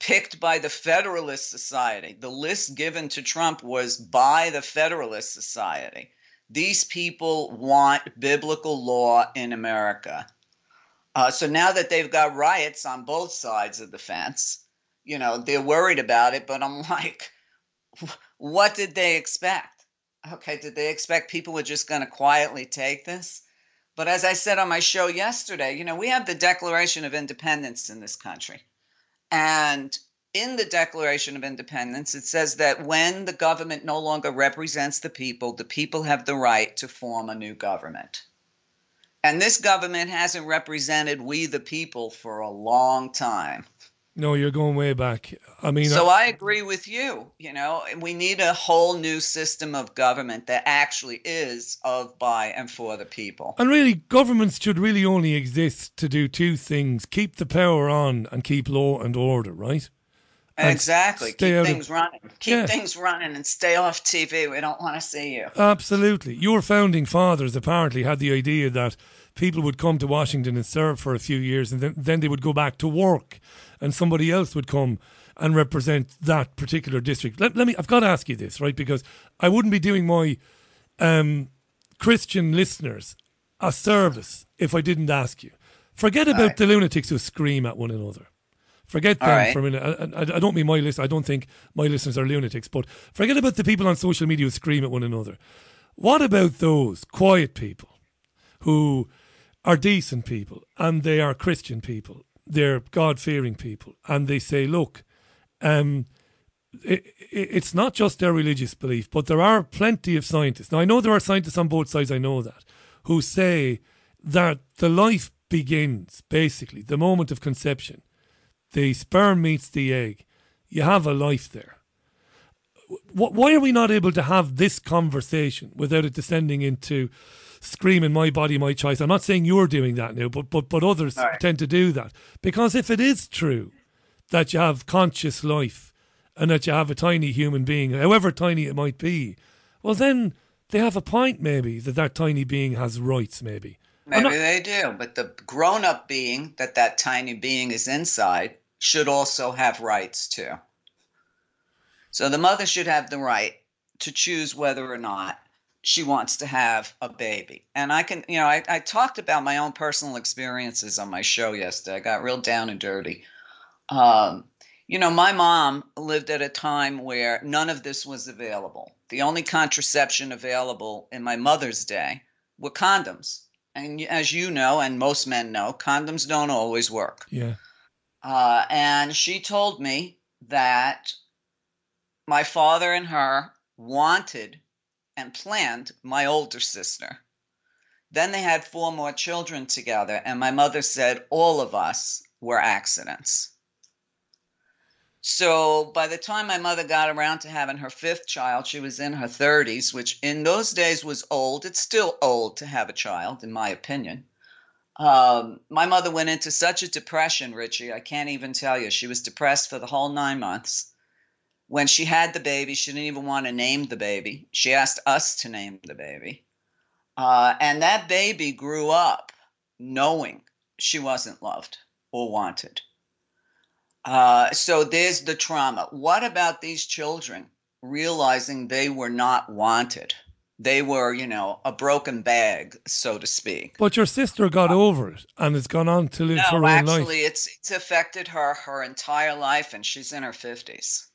S15: picked by the Federalist Society. The list given to Trump was by the Federalist Society. These people want biblical law in America. Uh, so now that they've got riots on both sides of the fence, you know, they're worried about it, but I'm like, what did they expect? Okay, did they expect people were just going to quietly take this? But as I said on my show yesterday, you know, we have the Declaration of Independence in this country. And in the Declaration of Independence, it says that when the government no longer represents the people, the people have the right to form a new government. And this government hasn't represented we the people for a long time.
S1: No, you're going way back. I mean,
S15: so I agree with you. You know, we need a whole new system of government that actually is of, by, and for the people.
S1: And really, governments should really only exist to do two things keep the power on and keep law and order, right?
S15: Exactly. Keep things
S1: of,
S15: running. Keep yeah. things running and stay off TV. We don't want to see you.
S1: Absolutely. Your founding fathers apparently had the idea that people would come to Washington and serve for a few years and then, then they would go back to work and somebody else would come and represent that particular district. Let, let me, I've got to ask you this, right? Because I wouldn't be doing my um, Christian listeners a service if I didn't ask you. Forget about right. the lunatics who scream at one another. Forget them right. for a minute. I, I, I, don't mean my list. I don't think my listeners are lunatics, but forget about the people on social media who scream at one another. What about those quiet people who are decent people and they are Christian people they're God fearing people, and they say, look, um, it, it, it's not just their religious belief, but there are plenty of scientists. Now, I know there are scientists on both sides, I know that, who say that the life begins basically the moment of conception. The sperm meets the egg. You have a life there. Why are we not able to have this conversation without it descending into screaming my body, my choice. I'm not saying you're doing that now, but but but others right. tend to do that because if it is true that you have conscious life and that you have a tiny human being, however tiny it might be, well then they have a point maybe that that tiny being has rights maybe.
S15: Maybe not, they do, but the grown-up being that that tiny being is inside should also have rights too. So the mother should have the right to choose whether or not she wants to have a baby. And I can, you know, I, I talked about my own personal experiences on my show yesterday. I got real down and dirty. Um, you know, my mom lived at a time where none of this was available. The only contraception available in my mother's day were condoms. And as you know, and most men know, condoms don't always work.
S1: Yeah.
S15: Uh, and she told me that my father and her wanted and planned my older sister. Then they had four more children together, and my mother said all of us were accidents. So by the time my mother got around to having her fifth child, she was in her 30s, which in those days was old. It's still old to have a child, in my opinion. Um, my mother went into such a depression, Richie, I can't even tell you. She was depressed for the whole nine months. When she had the baby, she didn't even want to name the baby. She asked us to name the baby. Uh, and that baby grew up knowing she wasn't loved or wanted. Uh, so there's the trauma. What about these children realizing they were not wanted? They were, you know, a broken bag, so to speak.
S1: But your sister got over it and has gone on to live
S15: no,
S1: her own
S15: life.
S1: life.
S15: Actually, it's it's affected her her entire life, and she's in her fifties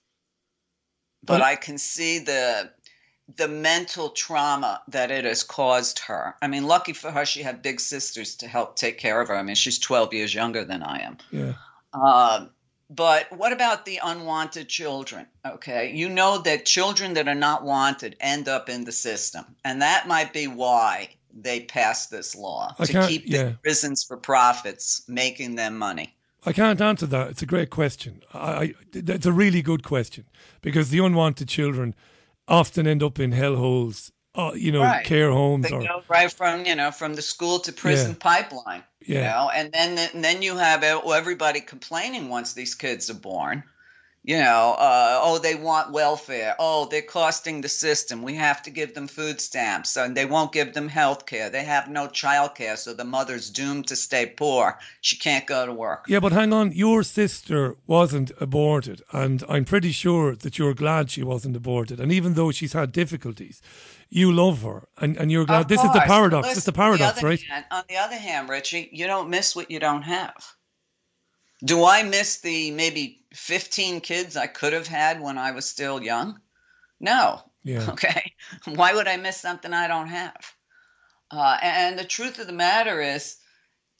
S15: but I can see the the mental trauma that it has caused her. I mean, lucky for her, she had big sisters to help take care of her. I mean, she's 12 years younger than I am.
S1: Yeah.
S15: Uh, but what about the unwanted children? Okay. You know that children that are not wanted end up in the system. And that might be why they passed this law
S1: I
S15: to keep
S1: yeah.
S15: the prisons for profits, making them money.
S1: I can't answer that. It's a great question. I, I, it's a really good question because the unwanted children often end up in hellholes uh, you know,
S15: Right.
S1: care homes
S15: They
S1: or
S15: go right from you know from the school to prison
S1: Yeah.
S15: pipeline. You know, and then and then you have everybody complaining once these kids are born. You know, uh, oh, they want welfare. Oh, they're costing the system. We have to give them food stamps, and they won't give them health care. They have no child care, so the mother's doomed to stay poor. She can't go to work.
S1: Yeah, but hang on, your sister wasn't aborted, and I'm pretty sure that you're glad she wasn't aborted. And even though she's had difficulties, you love her, and, and you're glad. This is the paradox.
S15: Listen,
S1: It's the
S15: on the
S1: paradox, right?
S15: hand- on the other hand, Richie, you don't miss what you don't have. Do I miss the maybe 15 kids I could have had when I was still young? No.
S1: Yeah.
S15: Okay. Why would I miss something I don't have? Uh, and the truth of the matter is,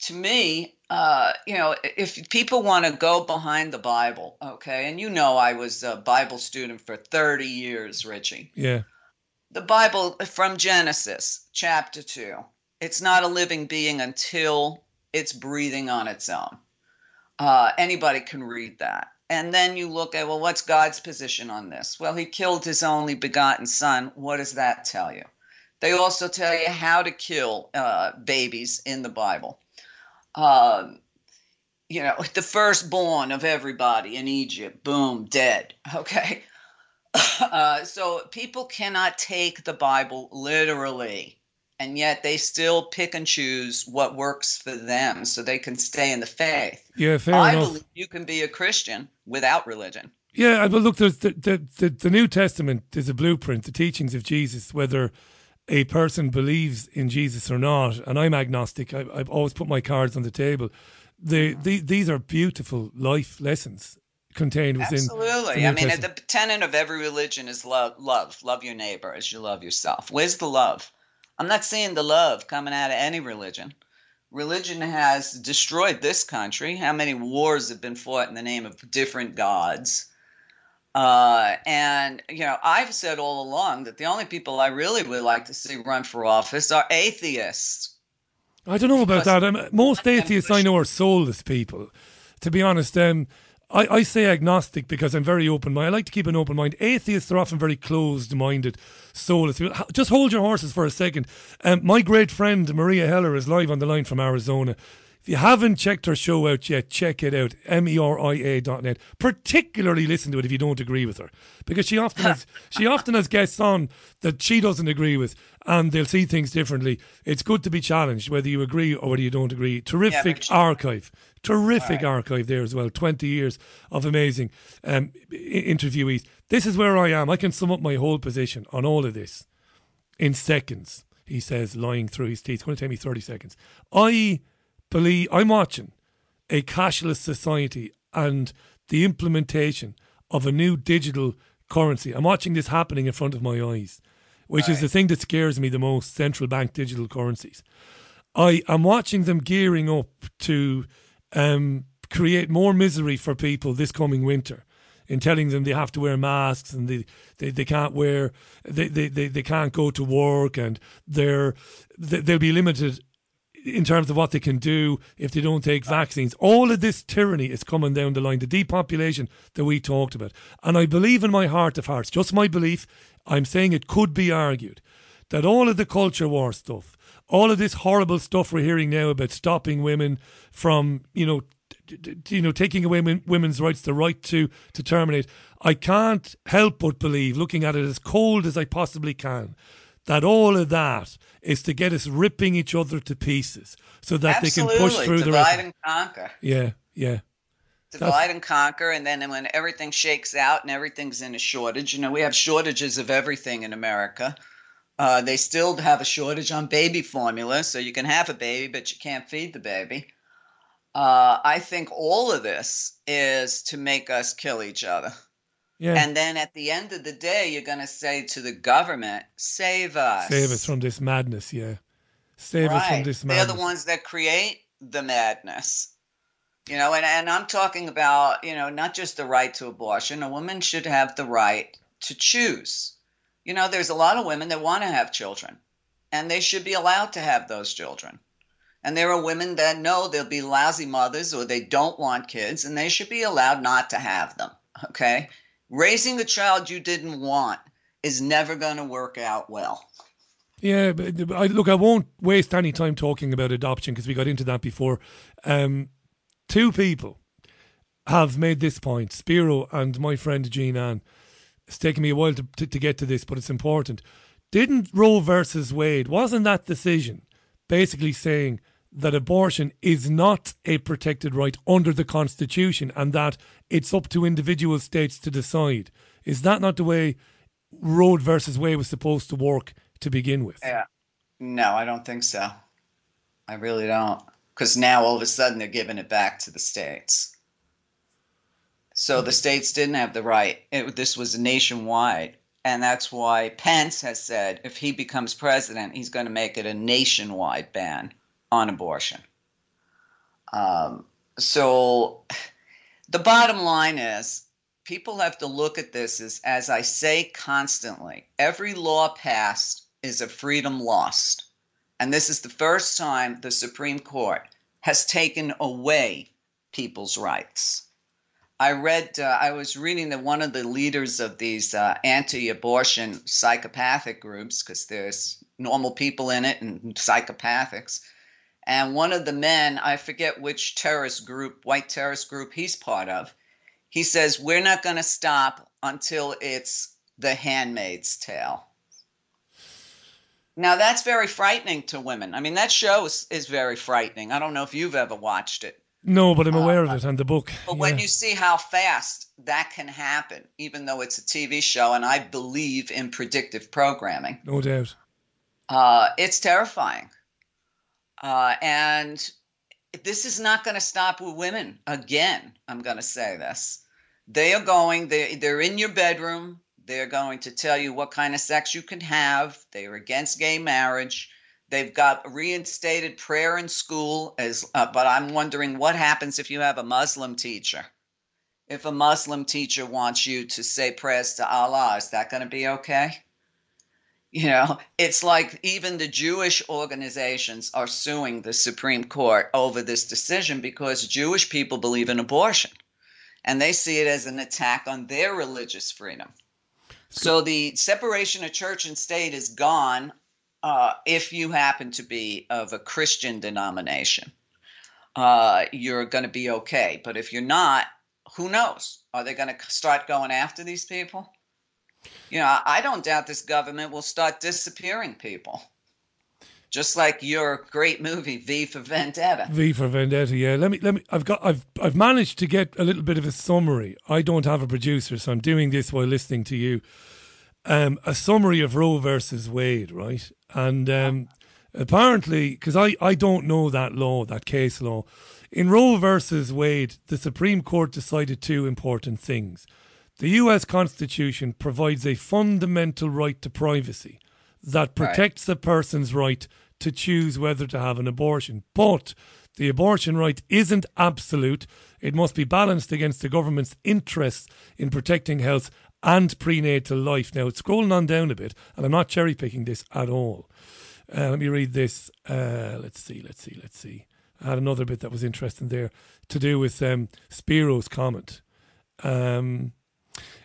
S15: to me, uh, you know, if people want to go behind the Bible, okay, and you know I was a Bible student for 30 years, Richie
S1: Yeah.
S15: The Bible from Genesis chapter 2. It's not a living being until it's breathing on its own. Uh, anybody can read that. And then you look at, well, what's God's position on this? Well, he killed his only begotten son. What does that tell you? They also tell you how to kill uh, babies in the Bible. Um, you know, the firstborn of everybody in Egypt, boom, dead. Okay. Uh, so people cannot take the Bible literally, and yet they still pick and choose what works for them so they can stay in the faith.
S1: Yeah, fair
S15: I
S1: enough.
S15: believe you can be a Christian without religion.
S1: Yeah, but look, there's the, the, the, the New Testament is a blueprint, the teachings of Jesus, whether a person believes in Jesus or not. And I'm agnostic. I, I've always put my cards on the table. The, the, these are beautiful life lessons contained within.
S15: Absolutely. I mean,
S1: Testament.
S15: the tenet of every religion is love. Love. Love your neighbor as you love yourself. Where's the love? I'm not seeing the love coming out of any religion. Religion has destroyed this country. How many wars have been fought in the name of different gods? Uh, and, you know, I've said all along that the only people I really would like to see run for office are atheists.
S1: I don't know about that. Um, most atheists I know are soulless people. To be honest, um, I, I say agnostic because I'm very open minded. I like to keep an open mind. Atheists are often very closed minded, soulless Just hold your horses for a second. Um, my great friend Meria Heller is live on the line from Arizona. If you haven't checked her show out yet, check it out. M E R I A dot net. Particularly listen to it if you don't agree with her. Because she often has she often has guests on that she doesn't agree with and they'll see things differently. It's good to be challenged, whether you agree or whether you don't agree. Terrific
S15: she-
S1: archive. Terrific archive there as well. 20 years of amazing um, interviewees. This is where I am. I can sum up my whole position on all of this in seconds, he says, lying through his teeth. It's going to take me 30 seconds. I believe I'm watching a cashless society and the implementation of a new digital currency. I'm watching this happening in front of my eyes, which is the thing that scares me the most central bank digital currencies. I am watching them gearing up to um, create more misery for people this coming winter in telling them they have to wear masks and they, they, they can't wear they, they, they, they can't go to work and they're they- they'll be limited in terms of what they can do if they don't take vaccines. All of this tyranny is coming down the line, the depopulation that we talked about. And I believe in my heart of hearts, just my belief, I'm saying it could be argued that all of the culture war stuff, all of this horrible stuff we're hearing now about stopping women from, you know, you know, taking away women, women's rights, the right to to terminate. I can't help but believe, looking at it as cold as I possibly can, that all of that is to get us ripping each other to pieces, so that
S15: Absolutely.
S1: they can push through the
S15: Divide and conquer.
S1: Yeah, yeah.
S15: divide and conquer and then when everything shakes out and everything's in a shortage you know we have shortages of everything in america uh, they still have a shortage on baby formula so you can have a baby but you can't feed the baby uh, i think all of this is to make us kill each other
S1: Yeah.
S15: and then at the end of the day you're going to say to the government save us
S1: Save us from this madness, yeah. Save us from this madness.
S15: They're the ones that create the madness. You know, and, and I'm talking about, you know, not just the right to abortion. A woman should have the right to choose. You know, there's a lot of women that want to have children, and they should be allowed to have those children. And there are women that know they'll be lousy mothers or they don't want kids, and they should be allowed not to have them. Okay? Raising a child you didn't want is never going to work out well.
S1: Yeah, but I, look, I won't waste any time talking about adoption because we got into that before. Um, two people have made this point, Spiro and my friend Jean Ann. It's taken me a while to, to, to get to this, but it's important. Didn't Roe versus Wade, wasn't that decision basically saying that abortion is not a protected right under the Constitution and that it's up to individual states to decide? Is that not the way Roe versus Wade was supposed to work to begin with?
S15: Yeah. No, I don't think so. I really don't. Because now all of a sudden they're giving it back to the states. So the states didn't have the right. It, this was nationwide. And that's why Pence has said if he becomes president, he's going to make it a nationwide ban on abortion. Um, so the bottom line is people have to look at this as, as I say constantly every law passed is a freedom lost. And this is the first time the Supreme Court has taken away people's rights. I read, uh, I was reading that one of the leaders of these uh, anti abortion psychopathic groups, because there's normal people in it and psychopathics. And one of the men, I forget which terrorist group, white terrorist group he's part of, he says, We're not going to stop until it's the handmaid's tale. Now, that's very frightening to women. I mean, that show is, is very frightening. I don't know if you've ever watched it.
S1: No, but I'm aware uh, of it and the book.
S15: But yeah. when you see how fast that can happen, even though it's a TV show, and I believe in predictive programming,
S1: no doubt,
S15: uh, it's terrifying. Uh, and this is not going to stop with women. Again, I'm going to say this. They are going, they, they're in your bedroom. They're going to tell you what kind of sex you can have. They are against gay marriage. They've got reinstated prayer in school as uh, but I'm wondering what happens if you have a Muslim teacher. If a Muslim teacher wants you to say prayers to Allah, is that going to be okay? You know, it's like even the Jewish organizations are suing the Supreme Court over this decision because Jewish people believe in abortion and they see it as an attack on their religious freedom. So the separation of church and state is gone uh, if you happen to be of a Christian denomination, uh, you're going to be okay. But if you're not, who knows? Are they going to start going after these people? You know, I don't doubt this government will start disappearing people. Just like your great movie V for Vendetta.
S1: V for Vendetta, yeah. Let me let me I've got I've I've managed to get a little bit of a summary. I don't have a producer, so I'm doing this while listening to you um, a summary of Roe versus Wade, right? And um, apparently, because I, I don't know that law, that case law, in Roe versus Wade, the Supreme Court decided two important things. The US Constitution provides a fundamental right to privacy that protects right. a person's right to choose whether to have an abortion. But the abortion right isn't absolute. It must be balanced against the government's interests in protecting health and prenatal life. Now, it's scrolling on down a bit, and I'm not cherry picking this at all. Uh, let me read this. Uh, let's see, let's see, let's see. I had another bit that was interesting there to do with um, Spiro's comment. Um,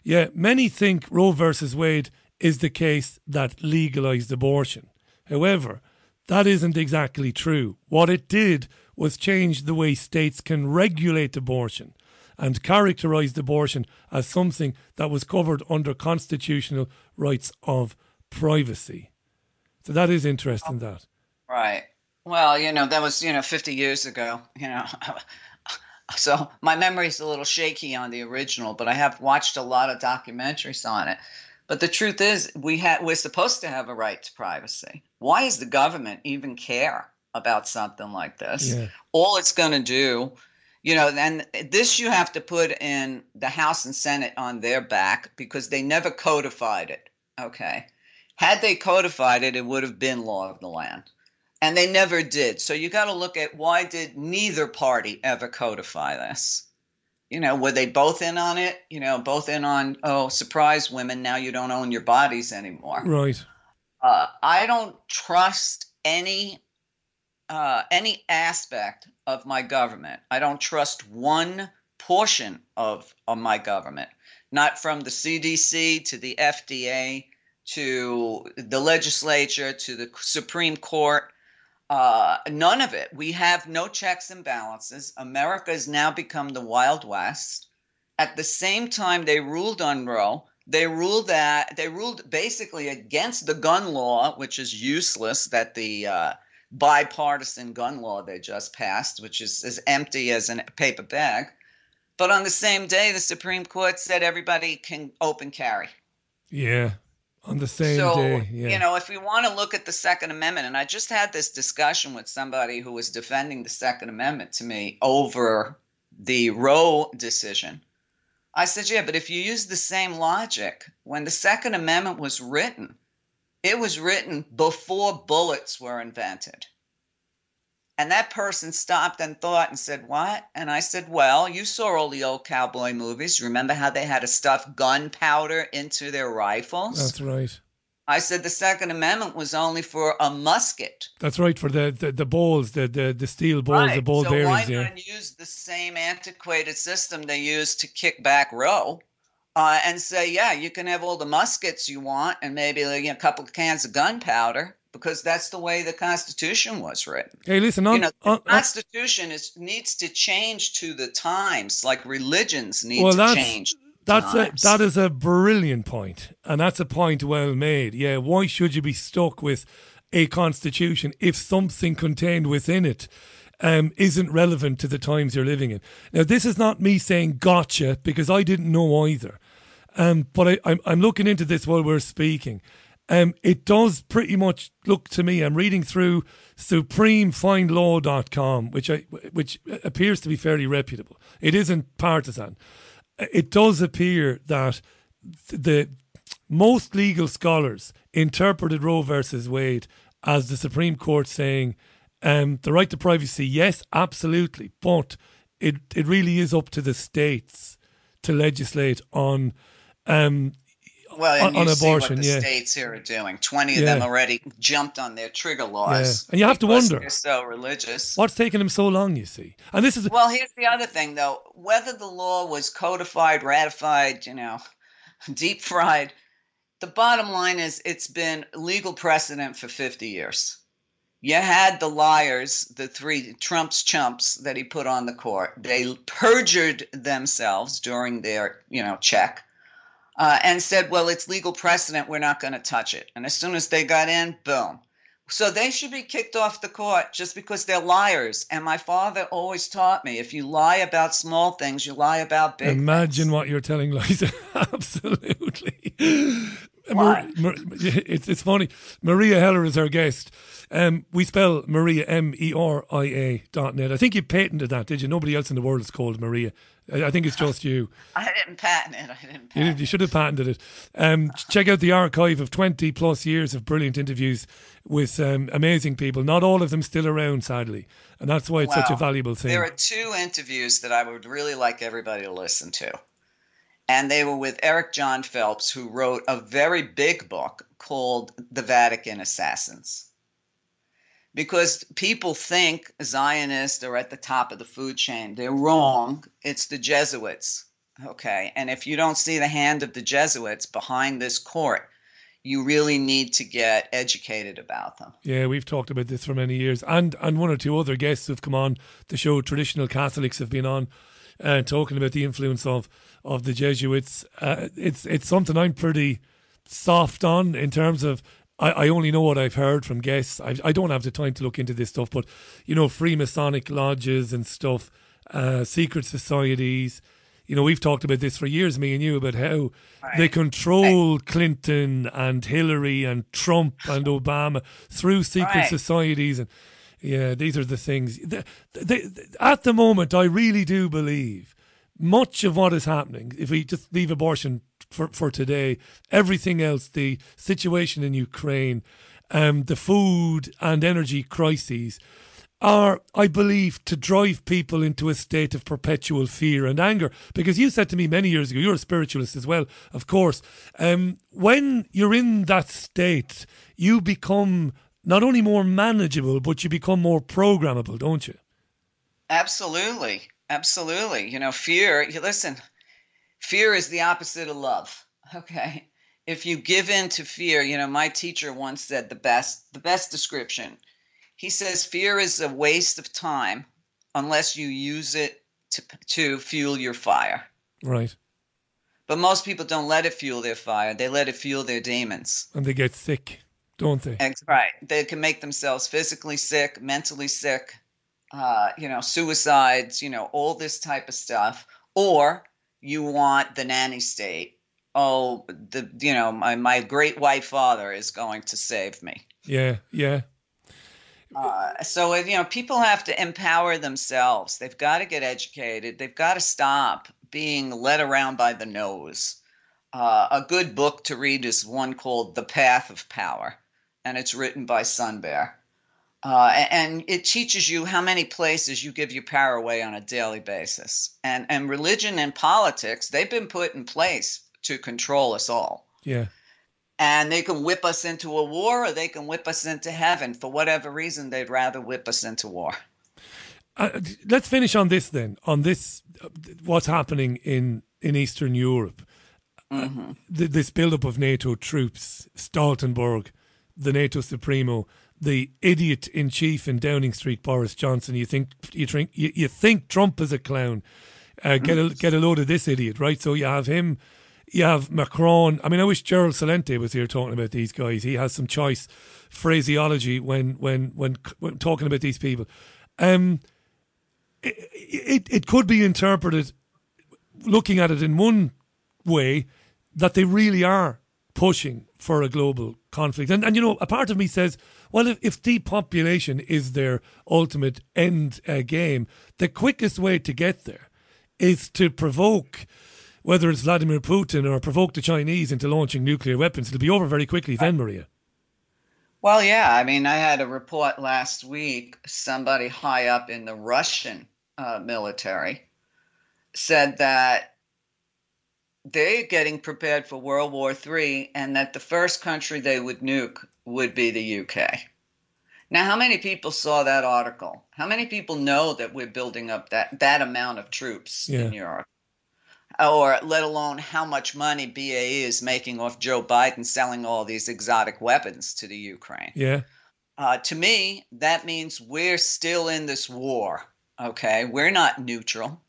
S1: yeah, many think Roe versus Wade is the case that legalized abortion. However, that isn't exactly true. What it did was change the way states can regulate abortion and characterised abortion as something that was covered under constitutional rights of privacy. So that is interesting. That
S15: right. Well, you know that was you know 50 years ago. You know. so my memory's a little shaky on the original, but I have watched a lot of documentaries on it. But the truth is, we have we're supposed to have a right to privacy. Why does the government even care about something like this? Yeah. All it's going to do you know and this you have to put in the house and senate on their back because they never codified it okay had they codified it it would have been law of the land and they never did. So you got to look at why did neither party ever codify this? You know were they both in on it? You know both in on oh surprise women now you don't own your bodies anymore.
S1: Right.
S15: Uh, i don't trust any uh, any aspect of my government. I don't trust one portion of, of my government, not from the CDC to the FDA to the legislature, to the Supreme Court. Uh, none of it. We have no checks and balances. America has now become the Wild West. At the same time, they ruled on Roe. They ruled that they ruled basically against the gun law, which is useless. That the uh, bipartisan gun law they just passed, which is as empty as a paper bag. But on the same day, the Supreme Court said everybody can open carry.
S1: Yeah, on the same
S15: so,
S1: day. Yeah.
S15: you know, if we want to look at the Second Amendment, and I just had this discussion with somebody who was defending the Second Amendment to me over the Roe decision. I said, yeah, but if you use the same logic, when the Second Amendment was written, it was written before bullets were invented. And that person stopped and thought and said, What? And I said, Well, you saw all the old cowboy movies. Remember how they had to stuff gunpowder into their rifles?
S1: That's right.
S15: I said the Second Amendment was only for a musket.
S1: That's right for the the, the balls, the, the the steel balls,
S15: right.
S1: the ball
S15: so
S1: bearings.
S15: why
S1: yeah.
S15: not use the same antiquated system they used to kick back Roe? Uh, and say, yeah, you can have all the muskets you want, and maybe like, a couple of cans of gunpowder, because that's the way the Constitution was written.
S1: Hey, listen, on,
S15: you know, the
S1: on- on-
S15: Constitution is needs to change to the times, like religions need
S1: well,
S15: to
S1: that's
S15: change.
S1: that's a, that is a brilliant point, and that's a point well made. Yeah, why should you be stuck with a constitution if something contained within it um, isn't relevant to the times you're living in? Now, this is not me saying gotcha because I didn't know either, um, but I, I'm I'm looking into this while we're speaking. Um, it does pretty much look to me. I'm reading through supremefindlaw.com, which I which appears to be fairly reputable. It isn't partisan. It does appear that the most legal scholars interpreted Roe versus Wade as the Supreme Court saying um, the right to privacy, yes, absolutely, but it it really is up to the states to legislate on um,
S15: well,
S1: on,
S15: and
S1: on
S15: you
S1: abortion.
S15: see what the
S1: yeah,
S15: states here are doing. Twenty of
S1: Yeah.
S15: them already jumped on their trigger laws.
S1: Yeah. And you have to wonder.
S15: they're so religious.
S1: what's taking them so long? You see, and this is
S15: Well, here's the other thing, though. Whether the law was codified, ratified, you know, deep fried, the bottom line is it's been legal precedent for 50 years. You had the liars, the three Trump's chumps that he put on the court. They perjured themselves during their, you know, check. Uh, and said, well, it's legal precedent. We're not going to touch it. And as soon as they got in, boom. So they should be kicked off the court just because they're liars. And my father always taught me if you lie about small things, you lie about big.
S1: Imagine what you're telling Liza. Absolutely. Mar- Mar- it's, it's funny. Meria Heller is our guest. Um, we spell Meria M E R I A dot net. I think you patented that, did you? Nobody else in the world is called Meria. I, think it's just you.
S15: I didn't patent it. I didn't.
S1: You, you should have patented it. Um, check out the archive of 20 plus years of brilliant interviews with um, amazing people. Not all of them still around, sadly. And that's why it's such a valuable thing.
S15: There are two interviews that I would really like everybody to listen to. And they were with Eric John Phelps, who wrote a very big book called The Vatican Assassins. Because people think Zionists are at the top of the food chain. They're wrong. It's the Jesuits. Okay. And if you don't see the hand of the Jesuits behind this court, you really need to get educated about them.
S1: Yeah, we've talked about this for many years, and and one or two other guests who've come on the show. Traditional Catholics have been on, uh, talking about the influence of of the Jesuits. Uh, it's it's something I'm pretty soft on in terms of. I, I only know what I've heard from guests. I, I don't have the time to look into this stuff, but you know, Freemasonic lodges and stuff, uh, secret societies. You know, we've talked about this for years, me and you, about how they controlled Clinton and Hillary and Trump and Obama through secret
S15: Right.
S1: societies. And yeah, these are the things. They, they, at the moment, I really do believe much of what is happening, if we just leave abortion for, for today, everything else, the situation in Ukraine, um, the food and energy crises, are, I believe, to drive people into a state of perpetual fear and anger. Because you said to me many years ago, you're a spiritualist as well, of course. Um, when you're in that state, you become not only more manageable, but you become more programmable, don't you?
S15: Absolutely. Absolutely. You know, fear, you listen, fear is the opposite of love. Okay. if you give in to fear, you know, my teacher once said the best the best description. He says fear is a waste of time unless you use it to to fuel your fire.
S1: Right.
S15: But most people don't let it fuel their fire. They let it fuel their demons.
S1: And they get sick, don't they?
S15: Ex- Right. They can make themselves physically sick, mentally sick, uh, you know, suicides, you know, all this type of stuff. Or you want the nanny state. Oh, the you know, my, my great white father is going to save me.
S1: Yeah, yeah.
S15: Uh, so you know, people have to empower themselves. They've got to get educated. They've got to stop being led around by the nose. Uh, a good book to read is one called The Path of Power, and it's written by Sun Bear. Uh, and it teaches you how many places you give your power away on a daily basis. And and religion and politics, they've been put in place to control us all.
S1: Yeah.
S15: And they can whip us into a war or they can whip us into heaven. For whatever reason, they'd rather whip us into war.
S1: Uh, let's finish on this then. On this, uh, what's happening in in Eastern Europe.
S15: Mm-hmm.
S1: Th- this buildup of NATO troops, Stoltenberg, the NATO supremo, the idiot in chief in Downing Street, Boris Johnson. You think you think you, you think Trump is a clown? Uh, get a get a load of this idiot, right? So you have him, you have Macron. I mean, I wish Gerald Celente was here talking about these guys. He has some choice phraseology when when when, when talking about these people. Um, it, it it could be interpreted, looking at it in one way, that they really are pushing for a global conflict. And and you know, a part of me says, well, if, if depopulation is their ultimate end uh, game, the quickest way to get there is to provoke. Whether it's Vladimir Putin or provoke the Chinese into launching nuclear weapons, it'll be over very quickly then, Meria.
S15: Well, yeah. I mean, I had a report last week. Somebody high up in the Russian uh, military said that they're getting prepared for World War III and that the first country they would nuke would be the UK. Now, how many people saw that article? How many people know that we're building up that, that amount of troops in Europe? Or let alone how much money BAE is making off Joe Biden selling all these exotic weapons to the Ukraine.
S1: Yeah.
S15: Uh, to me, that means we're still in this war. Okay, we're not neutral.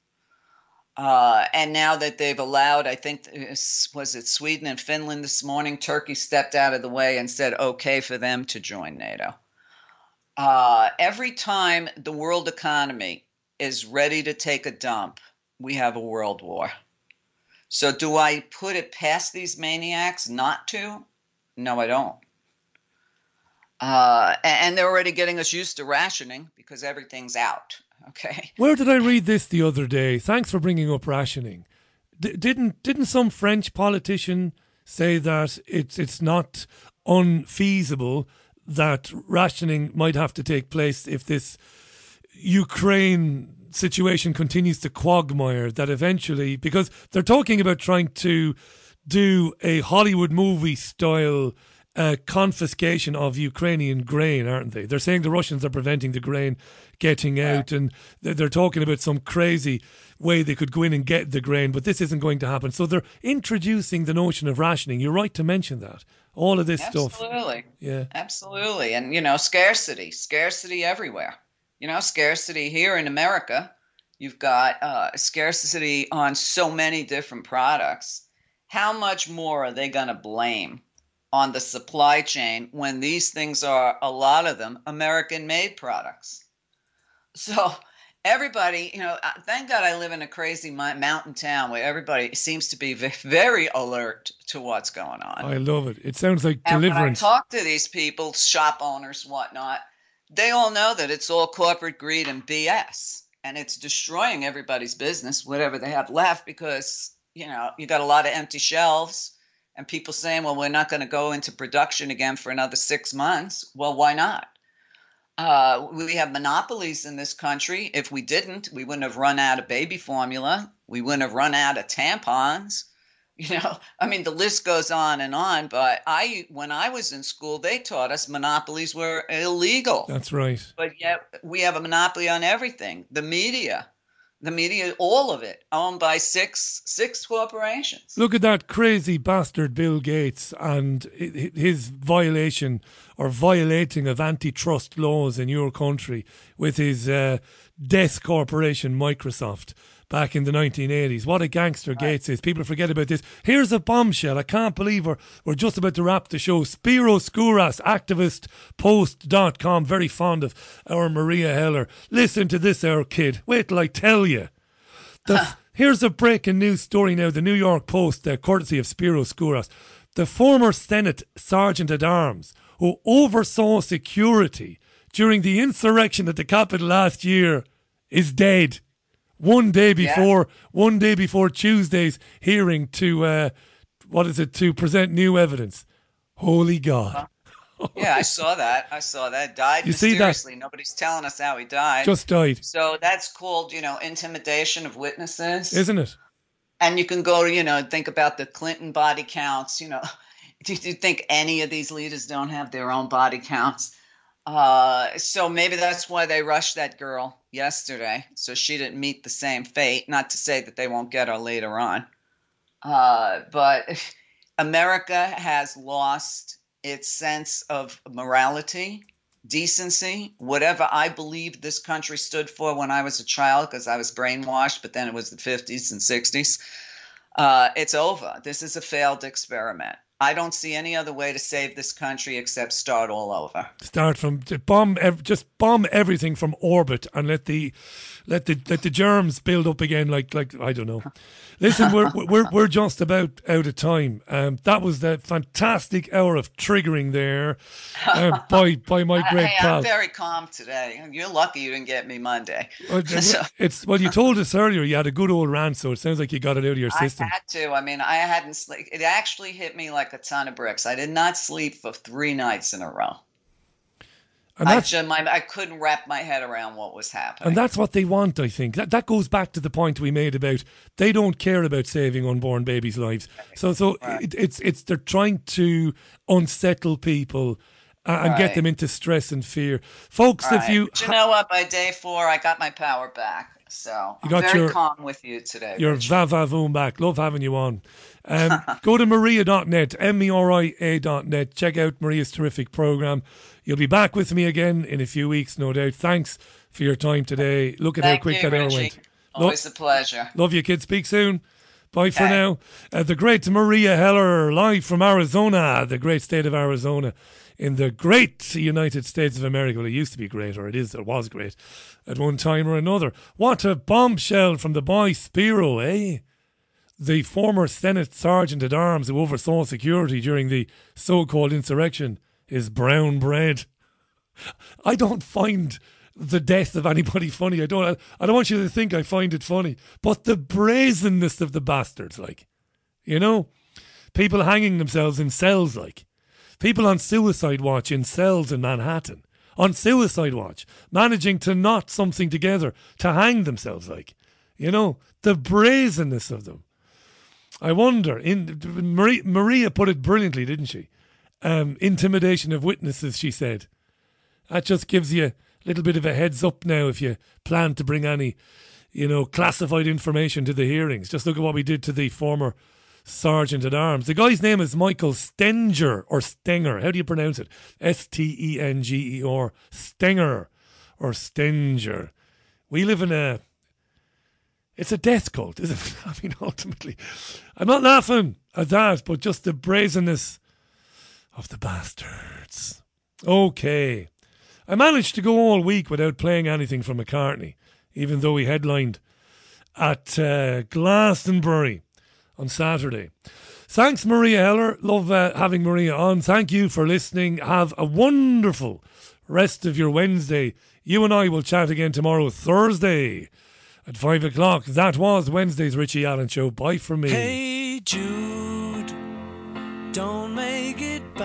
S15: Uh, and now that they've allowed, I think it's- was it Sweden and Finland this morning, Turkey stepped out of the way and said okay for them to join NATO. Uh, every time the world economy is ready to take a dump, we have a world war. So, do I put it past these maniacs not to? No, I don't. Uh, and they're already getting us used to rationing because everything's out. Okay.
S1: Where did I read this the other day? Thanks for bringing up rationing. D- didn't didn't some French politician say that it's it's not unfeasible that rationing might have to take place if this Ukraine situation continues to quagmire that eventually because they're talking about trying to do a Hollywood movie style uh, confiscation of Ukrainian grain, aren't they? They're saying the Russians are preventing the grain getting out, and they're they're talking about some crazy way they could go in and get the grain, but this isn't going to happen. So they're introducing the notion of rationing. You're right to mention that. All of this stuff.
S15: Absolutely.
S1: Yeah.
S15: Absolutely. And, you know, scarcity, scarcity everywhere. You know, scarcity here in America. You've got uh, scarcity on so many different products. How much more are they going to blame on the supply chain when these things are, a lot of them, American made products? So, everybody, you know, thank God I live in a crazy mountain town where everybody seems to be very alert to what's going on.
S1: I love it. It sounds like
S15: And when I
S1: deliverance.
S15: talk to these people, shop owners, whatnot, they all know that it's all corporate greed and BS, and it's destroying everybody's business, whatever they have left, because you know you got a lot of empty shelves, and people saying, "Well, we're not going to go into production again for another six months." Well, why not? Uh, we have monopolies in this country. If we didn't, we wouldn't have run out of baby formula. We wouldn't have run out of tampons. You know, I mean, the list goes on and on. But I, when I was in school, they taught us monopolies were illegal.
S1: That's right.
S15: But yet we have a monopoly on everything. The media, The media, all of it, owned by six six corporations.
S1: Look at that crazy bastard Bill Gates and his violation or violating of antitrust laws in your country with his uh, death corporation Microsoft back in the 1980s. What a gangster Gates is. People forget about this. Here's a bombshell. I can't believe we're, we're just about to wrap the show. Spiro Skouras, activist, post.com, very fond of our Meria Heller. Listen to this, our kid. Wait till I tell you. The, here's a breaking news story now. The New York Post, uh, courtesy of Spiro Skouras. The former Senate Sergeant at Arms who oversaw security during the insurrection at the Capitol last year is dead one day before yeah. one day before Tuesday's hearing to uh, what is it to present new evidence. Holy God.
S15: yeah, I saw that. I saw that. Died you mysteriously. See that? Nobody's telling us how he died.
S1: Just died.
S15: So that's called, you know, intimidation of witnesses.
S1: Isn't it?
S15: And you can go, you know, think about the Clinton body counts. You know, do you think any of these leaders don't have their own body counts? Uh, so maybe that's why they rushed that girl yesterday, so she didn't meet the same fate. Not to say that they won't get her later on, uh, but America has lost its sense of morality, decency, whatever I believed this country stood for when I was a child, because I was brainwashed. But then it was the 50s and 60s. Uh, it's over. This is a failed experiment. I don't see any other way to save this country except start all over.
S1: Start from bomb, just bomb everything from orbit and let the let the let the germs build up again. Like like I don't know. Listen, we're we're we're just about out of time. Um, that was the fantastic hour of triggering there uh, by by my great
S15: hey,
S1: pal.
S15: I'm very calm today. You're lucky you didn't get me Monday.
S1: Well, so. It's well, you told us earlier you had a good old rant, so it sounds like you got it out of your system.
S15: I had to. I mean, I hadn't. It actually hit me like a ton of bricks. I did not sleep for three nights in a row. And I, just, my, I couldn't wrap my head around what was happening.
S1: And that's what they want, I think. That, that goes back to the point we made about they don't care about saving unborn babies' lives. So, so right. it, it's it's they're trying to unsettle people uh, and right. get them into stress and fear, folks. If you,
S15: you know what, by day four, I got my power back. So you got I'm very your, calm with you today.
S1: Your va va voom back. Love having you on. Um, go to meria.net, M E R I A.net. Check out Meria's terrific program. You'll be back with me again in a few weeks, no doubt. Thanks for your time today. Look at
S15: Thank
S1: how quick
S15: you,
S1: that
S15: hour went. Always a pleasure.
S1: Love you, kids. Speak soon. Bye for now. Uh, the great Meria Heller, live from Arizona, the great state of Arizona, in the great United States of America. Well, it used to be great, or it is, or was great at one time or another. What a bombshell from the boy Spiro, eh? The former Senate Sergeant at Arms who oversaw security during the so called insurrection is brown bread. I don't find the death of anybody funny. I don't. I don't want you to think I find it funny, but the brazenness of the bastards, like, you know, people hanging themselves in cells, like, people on suicide watch in cells in Manhattan, on suicide watch, managing to knot something together to hang themselves, like, you know, the brazenness of them. I wonder. In Meria, Meria put it brilliantly, didn't she? um, intimidation of witnesses, she said. That just gives you a little bit of a heads up now if you plan to bring any, you know, classified information to the hearings. Just look at what we did to the former sergeant at arms. The guy's name is Michael Stenger or Stenger. How do you pronounce it? S T E N G E R. Stenger or Stenger. We live in a. It's a death cult, isn't it? I mean, ultimately, I'm not laughing at that, but just the brazenness of the bastards. Okay. I managed to go all week without playing anything from McCartney, even though he headlined at uh, Glastonbury on Saturday. Thanks, Meria Heller. Love uh, having Meria on. Thank you for listening. Have a wonderful rest of your Wednesday. You and I will chat again tomorrow, Thursday, at 5 o'clock. That was Wednesday's Richie Allen Show. Bye from me.
S16: Hey, Jude, don't